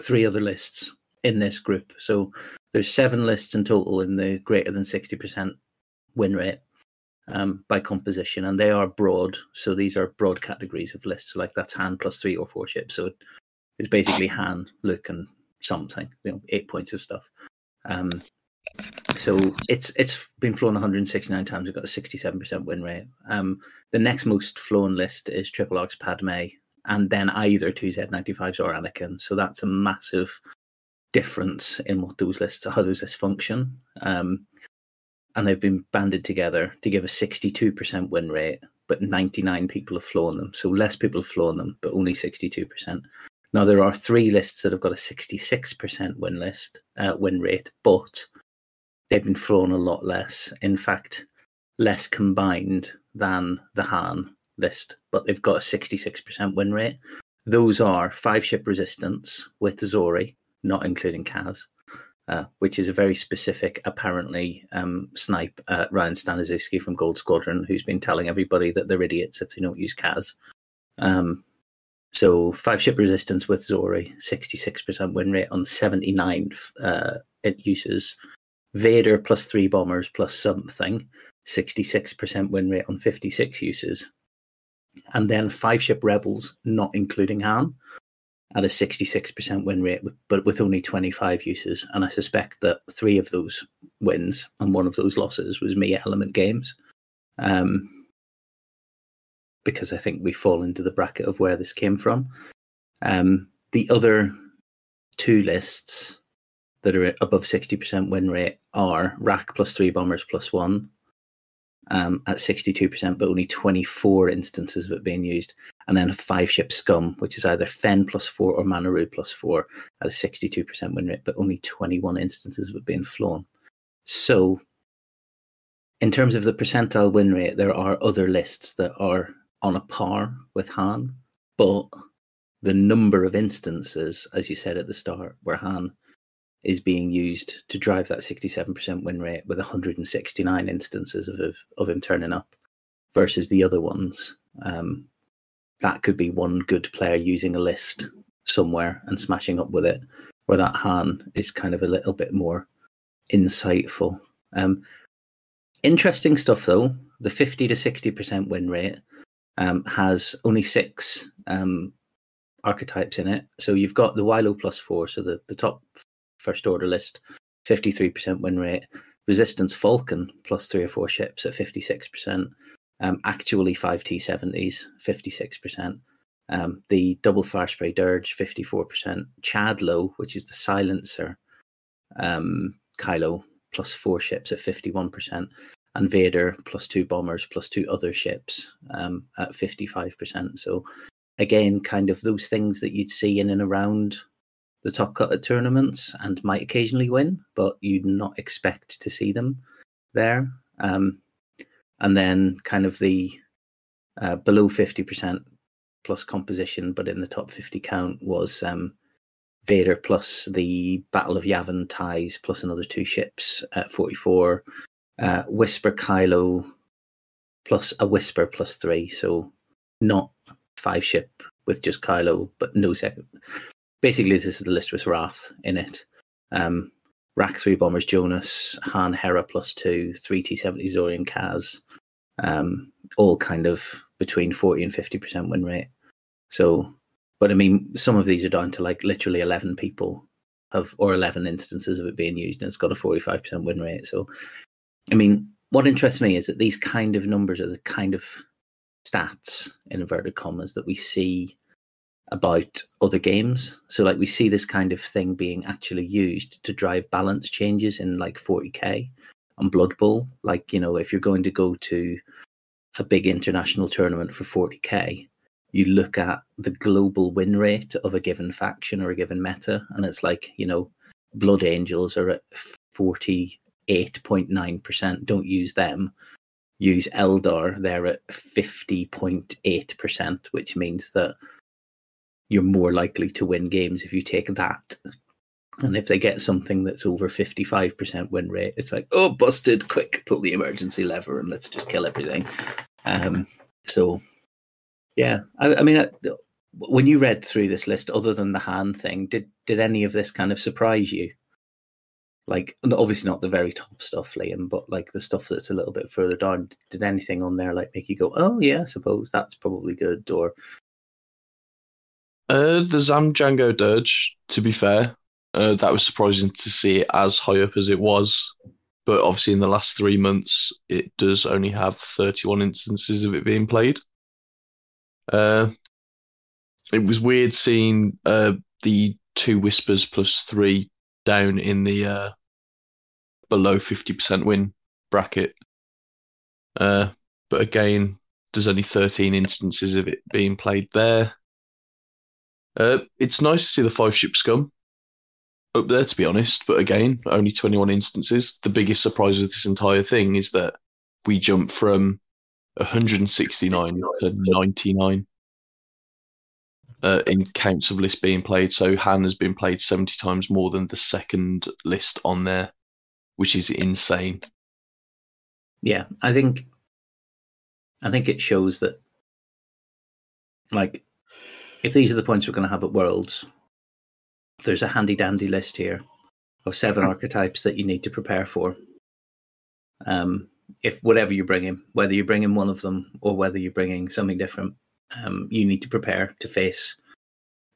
three other lists in this group. So there's seven lists in total in the greater than 60% win rate um, by composition, and they are broad. So these are broad categories of lists. Like that's Han plus three or four ships. So it's basically Han, Luke, and something. You know, eight points of stuff. Um, so it's it's been flown 169 times. It's got a 67% win rate. Um, the next most flown list is Triple Arcs Padme, and then either two Z95s or Anakin. So that's a massive difference in what those lists, how those lists function. Um, and they've been banded together to give a 62% win rate, but 99 people have flown them. So less people have flown them, but only 62%. Now there are three lists that have got a 66% win list uh, win rate, but they've been flown a lot less. In fact, less combined than the Han list, but they've got a 66% win rate. Those are five ship resistance with Zorii, not including Kaz, uh, which is a very specific, apparently, um, snipe at Ryan Staniszewski from Gold Squadron, who's been telling everybody that they're idiots if they don't use Kaz. Um, so five ship resistance with Zorii, 66% win rate on 79 uh, it uses. Vader plus three bombers plus something, 66% win rate on 56 uses. And then five ship rebels, not including Han, at a 66% win rate, but with only 25 uses. And I suspect that three of those wins and one of those losses was me at element games. Um, because I think we fall into the bracket of where this came from. Um, the other two lists that are above 60% win rate are Rack plus three bombers plus one um, at 62%, but only 24 instances of it being used. And then a five ship scum, which is either Fenn plus four or Manaroo plus four at a 62% win rate, but only 21 instances of it being flown. So in terms of the percentile win rate, there are other lists that are on a par with Han, but the number of instances, as you said at the start, where Han is being used to drive that 67% win rate with 169 instances of, of, of him turning up versus the other ones. Um, that could be one good player using a list somewhere and smashing up with it, where that Han is kind of a little bit more insightful. Um, interesting stuff though. The 50 to 60% win rate um, has only six um, archetypes in it. So you've got the Wylo plus four, so the, the top first order list, 53% win rate. Resistance Falcon plus three or four ships at 56%. Um, actually, five T70s, 56%. Um, the double Firespray Dirge, 54%. Chadlo, which is the silencer, um, Kylo, plus four ships at 51%. And Vader, plus two bombers, plus two other ships um, at 55%. So, again, kind of those things that you'd see in and around the top cut at tournaments and might occasionally win, but you'd not expect to see them there. Um, and then kind of the uh, below 50% plus composition, but in the top 50 count was um, Vader plus the Battle of Yavin ties plus another two ships at 44. Uh, Whisper Kylo plus a Whisper plus three. So not five ship with just Kylo, but no second. Basically, this is the list with Wrath in it. Um, Rack 3 Bombers Jonus, Han Hera plus 2, 3 T70 Zorian Kaz, um, all kind of between 40 and 50% win rate. So, but I mean, some of these are down to like literally 11 people have, or 11 instances of it being used, and it's got a 45% win rate. So, I mean, what interests me is that these kind of numbers are the kind of stats, in inverted commas, that we see about other games. So like we see this kind of thing being actually used to drive balance changes in like 40k on Blood Bowl. Like, you know, if you're going to go to a big international tournament for 40k, you look at the global win rate of a given faction or a given meta, and it's like, you know, Blood Angels are at 48.9%. Don't use them. Use Eldar, they're at 50.8%, which means that you're more likely to win games if you take that. And if they get something that's over 55% win rate, it's like, oh, busted, quick, pull the emergency lever and let's just kill everything. Um, so, yeah, I, I mean, I, when you read through this list, other than the hand thing, did did any of this kind of surprise you? Like, obviously not the very top stuff, Liam, but like the stuff that's a little bit further down. Did anything on there like make you go, "Oh yeah, I suppose that's probably good," or uh, the Zam Jango Dirge, to be fair, uh, that was surprising to see it as high up as it was. But obviously, in the last three months, it does only have 31 instances of it being played. Uh, it was weird seeing uh, the two whispers plus three down in the uh, below 50% win bracket. Uh, but again, there's only 13 instances of it being played there. Uh, it's nice to see the five ship scum up there, to be honest. But again, only 21 instances. The biggest surprise with this entire thing is that we jump from 169 to 99 uh, in counts of lists being played. So Han has been played 70 times more than the second list on there, which is insane. Yeah, I think I think it shows that like if these are the points we're going to have at Worlds, there's a handy dandy list here of seven archetypes that you need to prepare for. Um, if whatever you bring in, whether you bring in one of them or whether you're bringing something different, um, you need to prepare to face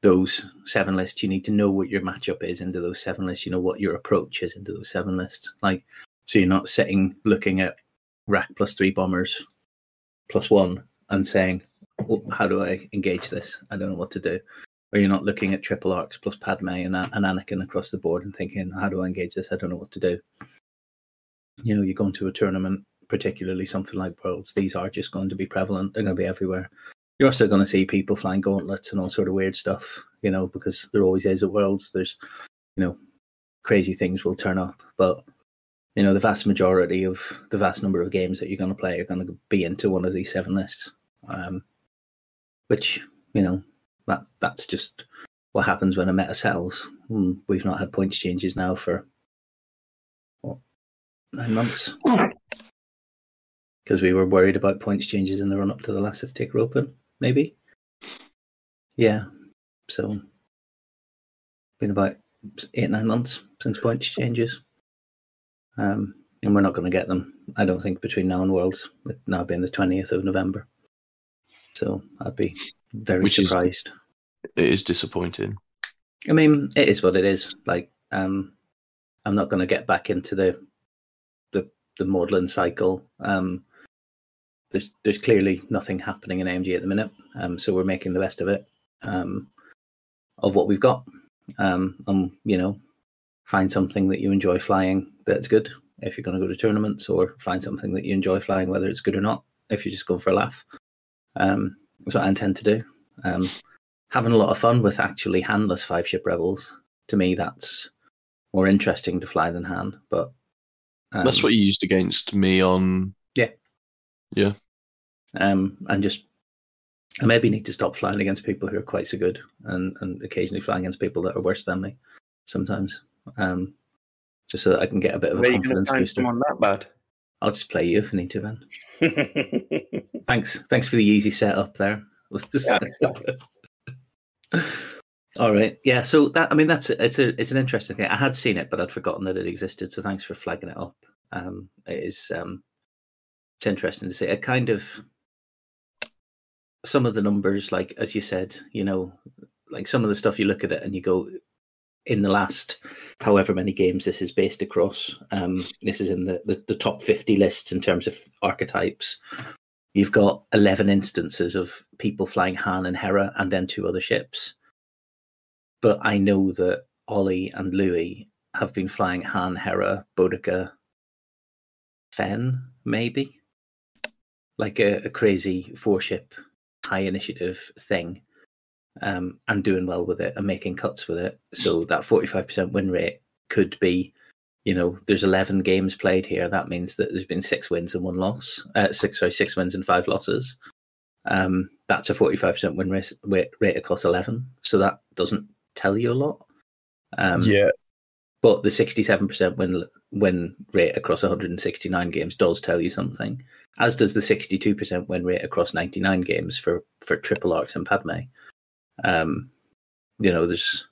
those seven lists. You need to know what your matchup is into those seven lists. You know what your approach is into those seven lists. Like, so you're not sitting looking at rack plus three bombers plus one and saying, how do I engage this? I don't know what to do. Or you're not looking at triple arcs plus Padme and, and Anakin across the board and thinking, how do I engage this? I don't know what to do. You know, you're going to a tournament, particularly something like Worlds. These are just going to be prevalent. They're going to be everywhere. You're also going to see people flying gauntlets and all sort of weird stuff, you know, because there always is at Worlds. There's, you know, crazy things will turn up. But you know, the vast majority of the vast number of games that you're going to play are going to be into one of these seven lists. Um, which you know, that that's just what happens when a meta sells. Hmm, We've not had points changes now for what nine months because we were worried about points changes in the run up to the last Azteca Open, maybe. Yeah, so been about eight nine months since points changes, um, and we're not going to get them. I don't think between now and Worlds, now being the twentieth of November. So I'd be very Which is- surprised. It is disappointing. I mean, it is what it is. Like, um, I'm not going to get back into the the the modelling cycle. Um, there's there's clearly nothing happening in AMG at the minute, um, so we're making the best of it, um, of what we've got. Um, and you know, find something that you enjoy flying that's good if you're going to go to tournaments, or find something that you enjoy flying whether it's good or not if you're just going for a laugh. Um, that's what I intend to do. Um, having a lot of fun with actually handless five ship rebels. To me, that's more interesting to fly than hand. But um, That's what you used against me on. Yeah. Yeah. Um, and just I maybe need to stop flying against people who are quite so good, and and occasionally flying against people that are worse than me. Sometimes, um, just so that I can get a bit of a Where are you going confidence to find booster. someone that I'll just play you if I need to, then. Thanks, thanks for the easy setup there. All right, yeah. So that I mean, that's it's a it's an interesting thing. I had seen it, but I'd forgotten that it existed. So thanks for flagging it up. Um, it is um, it's interesting to see. It kind of some of the numbers, like as you said, you know, like some of the stuff you look at it and you go, in the last however many games this is based across. Um, this is in the, the the top fifty lists in terms of archetypes. You've got eleven instances of people flying Han and Hera, and then two other ships but I know that Ollie and Louis have been flying Han, Hera, Boudica, Fenn, maybe like a, a crazy four ship high initiative thing, um, and doing well with it and making cuts with it. So that forty five percent win rate could be, you know, there's eleven games played here. That means that there's been six wins and one loss. Uh, six sorry, six wins and five losses. Um, that's a forty five percent win rate, rate across eleven. So that doesn't tell you a lot. Um, yeah, but the 67% win win rate across 169 games does tell you something, as does the 62% win rate across 99 games for for triple arcs and Padme. Um, you know, there's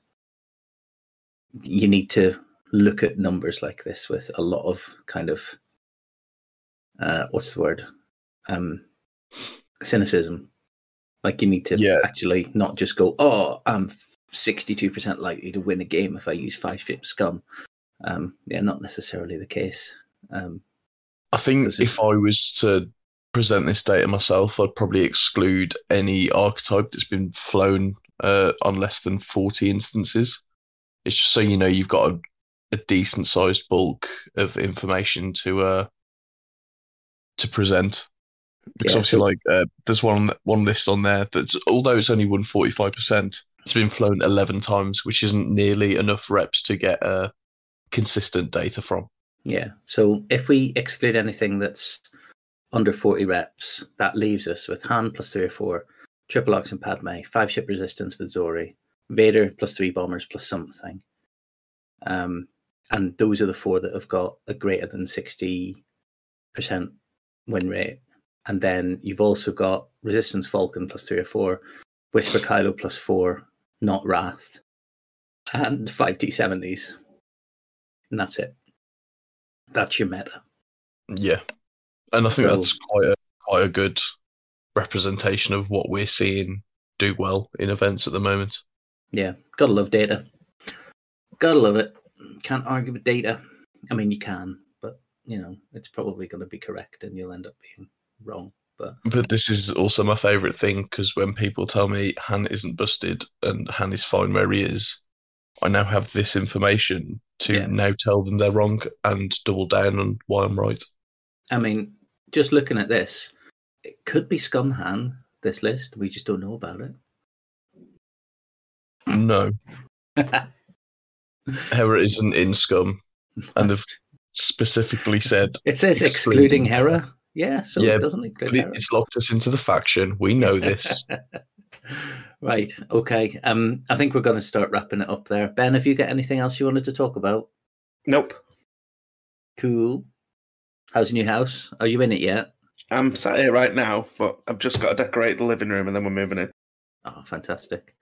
you need to look at numbers like this with a lot of kind of uh, what's the word um, cynicism. Like you need to Yeah. actually not just go, oh, I'm 62% likely to win a game if I use five ship scum. Um, yeah, not necessarily the case. Um, I think if I was to present this data myself, I'd probably exclude any archetype that's been flown uh, on less than 40 instances. It's just so you know you've got a, a decent sized bulk of information to uh, to present. Because Yeah, obviously, so- like uh, there's one one list on there that's although it's only won 45 percent, it's been flown 11 times, which isn't nearly enough reps to get uh, consistent data from. yeah. So if we exclude anything that's under 40 reps, that leaves us with Han plus three or four, triple arcs and Padme, five ship resistance with Zorii, Vader plus three bombers plus something. Um, and those are the four that have got a greater than 60% win rate. And then you've also got Resistance Falcon plus three or four, Whisper Kylo plus four, not Wrath, and five T70s. And that's it. That's your meta. Yeah, and I think that's quite a quite a good representation of what we're seeing do well in events at the moment. Yeah, gotta love data. Gotta love it. Can't argue with data. I mean, you can, but you know, it's probably going to be correct, and you'll end up being wrong. But But this is also my favourite thing because when people tell me Han isn't busted and Han is fine where he is, I now have this information to Yeah. now tell them they're wrong and double down on why I'm right. I mean, just looking at this, it could be Scumhan. This list, we just don't know about it. No, it. Hera isn't in Scum, and they've specifically said It says Excluding. excluding Hera. Yeah, so Yeah, it doesn't include but it, Hera. it's locked us into the faction. We know this. right. Okay. Um, I think we're going to start wrapping it up there. Ben, have you got anything else you wanted to talk about? Nope. Cool. How's your new house? Are you in it yet? I'm sat here right now, but I've just got to decorate the living room and then we're moving in. Oh, fantastic.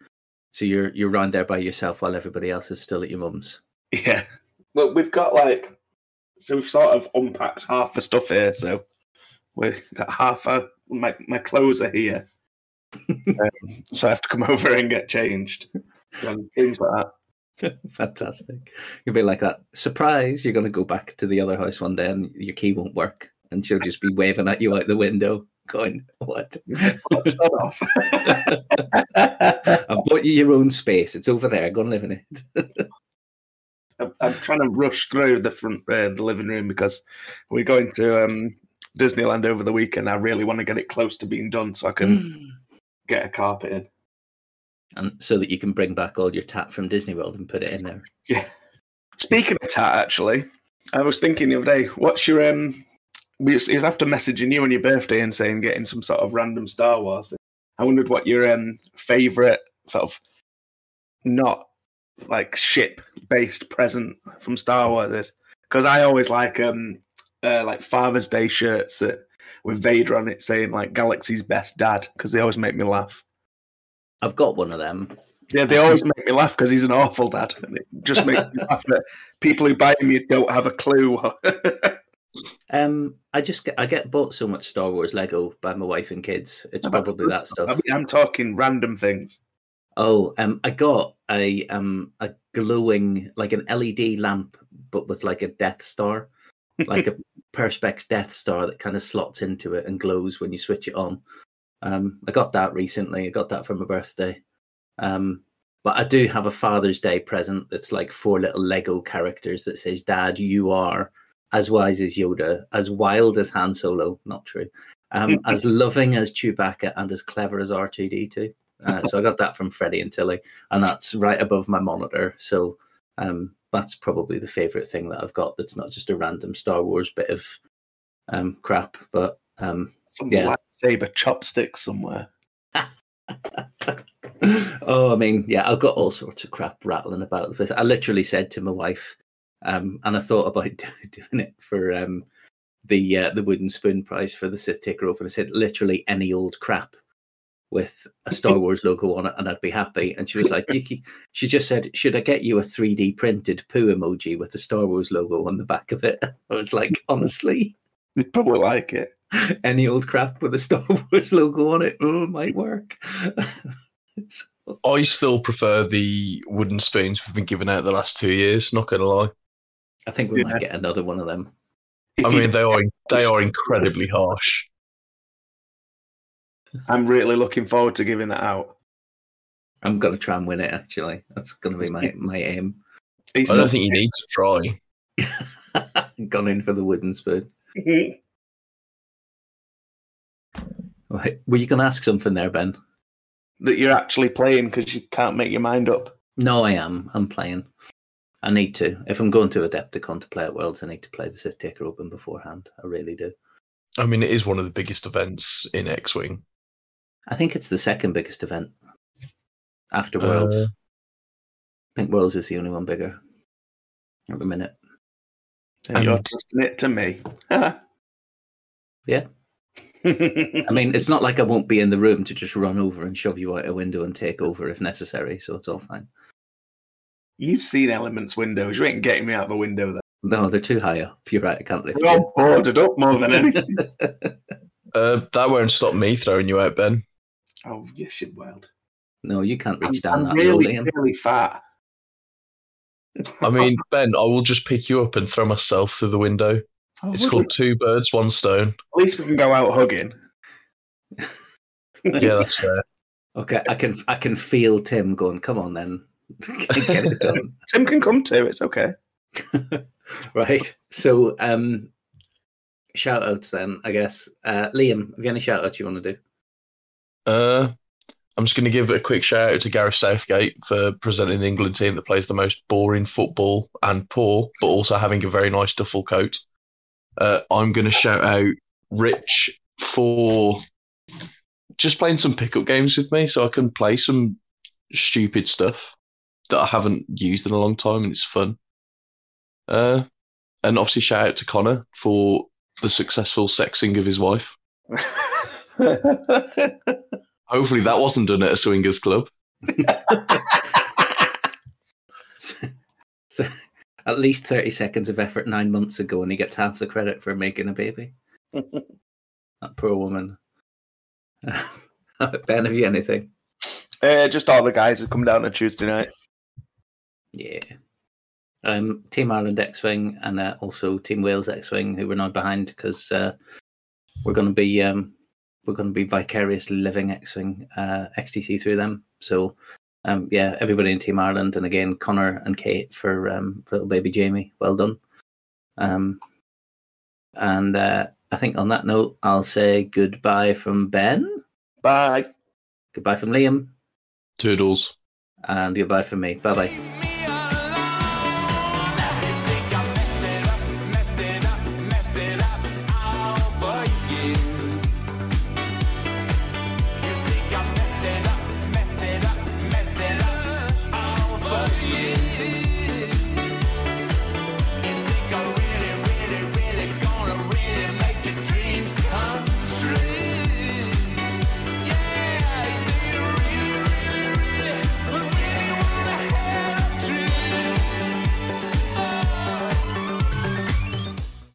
So you're you're round there by yourself while everybody else is still at your mum's. Yeah. Well, we've got like, so we've sort of unpacked half the stuff here. So we've got half of my, my clothes are here. um, so I have to come over and get changed. And things like that. Fantastic. You'll be like that. Surprise! You're going to go back to the other house one day and your key won't work, and she'll just be waving at you out the window, going, "What? Let's off. I bought you your own space. It's over there. Go and live in it." I'm, I'm trying to rush through the front uh, the living room because we're going to um, Disneyland over the weekend. I really want to get it close to being done so I can get a carpet in. And so that you can bring back all your tat from Disney World and put it in there. Yeah. Speaking of tat, actually, I was thinking the other day, what's your um? We was, was after messaging you on your birthday and saying getting some sort of random Star Wars thing. I wondered what your um favorite sort of not like ship based present from Star Wars is because I always like um uh, like Father's Day shirts that with Vader on it saying like Galaxy's best dad because they always make me laugh. I've got one of them. Yeah, they always make me laugh because he's an awful dad, and it just makes me laugh that people who buy me don't have a clue. Um, I just get, I get bought so much Star Wars Lego by my wife and kids. It's probably that I stuff. mean, I'm talking random things. Oh, um, I got a um a glowing like an LED lamp, but with like a Death Star, like a Perspex Death Star that kind of slots into it and glows when you switch it on. Um, I got that recently. I got that for my birthday. Um, but I do have a Father's Day present that's like four little Lego characters that says, "Dad, you are as wise as Yoda, as wild as Han Solo." Not true. Um, as loving as Chewbacca and as clever as R two D two. Uh, so I got that from Freddie and Tilly, and that's right above my monitor. So um, that's probably the favorite thing that I've got. That's not just a random Star Wars bit of um, crap, but um, Yeah. Lightsaber chopstick somewhere. oh, I mean, yeah, I've got all sorts of crap rattling about the this. I literally said to my wife, um, and I thought about do- doing it for um, the uh, the wooden spoon prize for the Sith Taker Open. I said literally any old crap with a Star Wars logo on it, and I'd be happy. And she was like, c- she just said, should I get you a 3D printed poo emoji with the Star Wars logo on the back of it? I was like, honestly, You'd probably like it. any old crap with a Star Wars logo on it oh, might work. So- I still prefer the wooden spoons we've been giving out the last two years. Not gonna lie. I think we Yeah. might get another one of them. If I mean, they are they are incredibly harsh. I'm really looking forward to giving that out. I'm gonna try and win it. Actually, that's gonna be my my aim. Are you I don't think you need to try. Gone in for the wooden spoon. Still- Right. Were you gonna ask something there, Ben? that you're actually playing because you can't make your mind up. No, I am. I'm playing. I need to. If I'm going to Adepticon to play at Worlds, I need to play the Sith Taker Open beforehand. I really do. I mean, it is one of the biggest events in X Wing. I think it's the second biggest event after Worlds. Uh, I think Worlds is the only one bigger at the minute. And you're And- trusting it to me. Yeah. I mean, it's not like I won't be in the room to just run over and shove you out a window and take over if necessary. So it's all fine. You've seen Elements windows. You ain't getting me out the window there. No, they're too high up. You're right. I can't lift all boarded up more than anything. uh, that won't stop me throwing you out, Ben. oh, you shit, wild. no, you can't I'm, reach down I'm that low, really, Liam. really fat. I mean, Ben, I will just pick you up and throw myself through the window. Oh, It's called we? two birds, one stone. At least we can go out hugging. Yeah, that's fair. Okay, I can I can feel Tim going. Come on, then, get it done. Tim can come too. It's okay. right. So, um, shout outs then, I guess. Uh, Liam, have you any shout outs you want to do? Uh, I'm just going to give a quick shout out to Gareth Southgate for presenting an England team that plays the most boring football and poor, but also having a very nice duffel coat. Uh, I'm going to shout out Rich for just playing some pickup games with me so I can play some stupid stuff that I haven't used in a long time and it's fun. Uh, and obviously, shout out to Connor for the successful sexing of his wife. Hopefully, that wasn't done at a swingers club. So, at least 30 seconds of effort nine months ago, and he gets half the credit for making a baby. that poor woman. ben, have you anything? Uh, just all the guys who come down on Tuesday night. Yeah. Um, Team Ireland X Wing and uh, also Team Wales X Wing, who we're now behind because uh, we're going to be um, we're going to be vicariously living X Wing uh, XTC through them. So um, yeah, everybody in Team Ireland, and again Connor and Kate for um, for little baby Jamie, well done. Um, and uh, I think on that note, I'll say goodbye from Ben, Bye. goodbye from Liam, Toodles. and goodbye from me. Bye bye.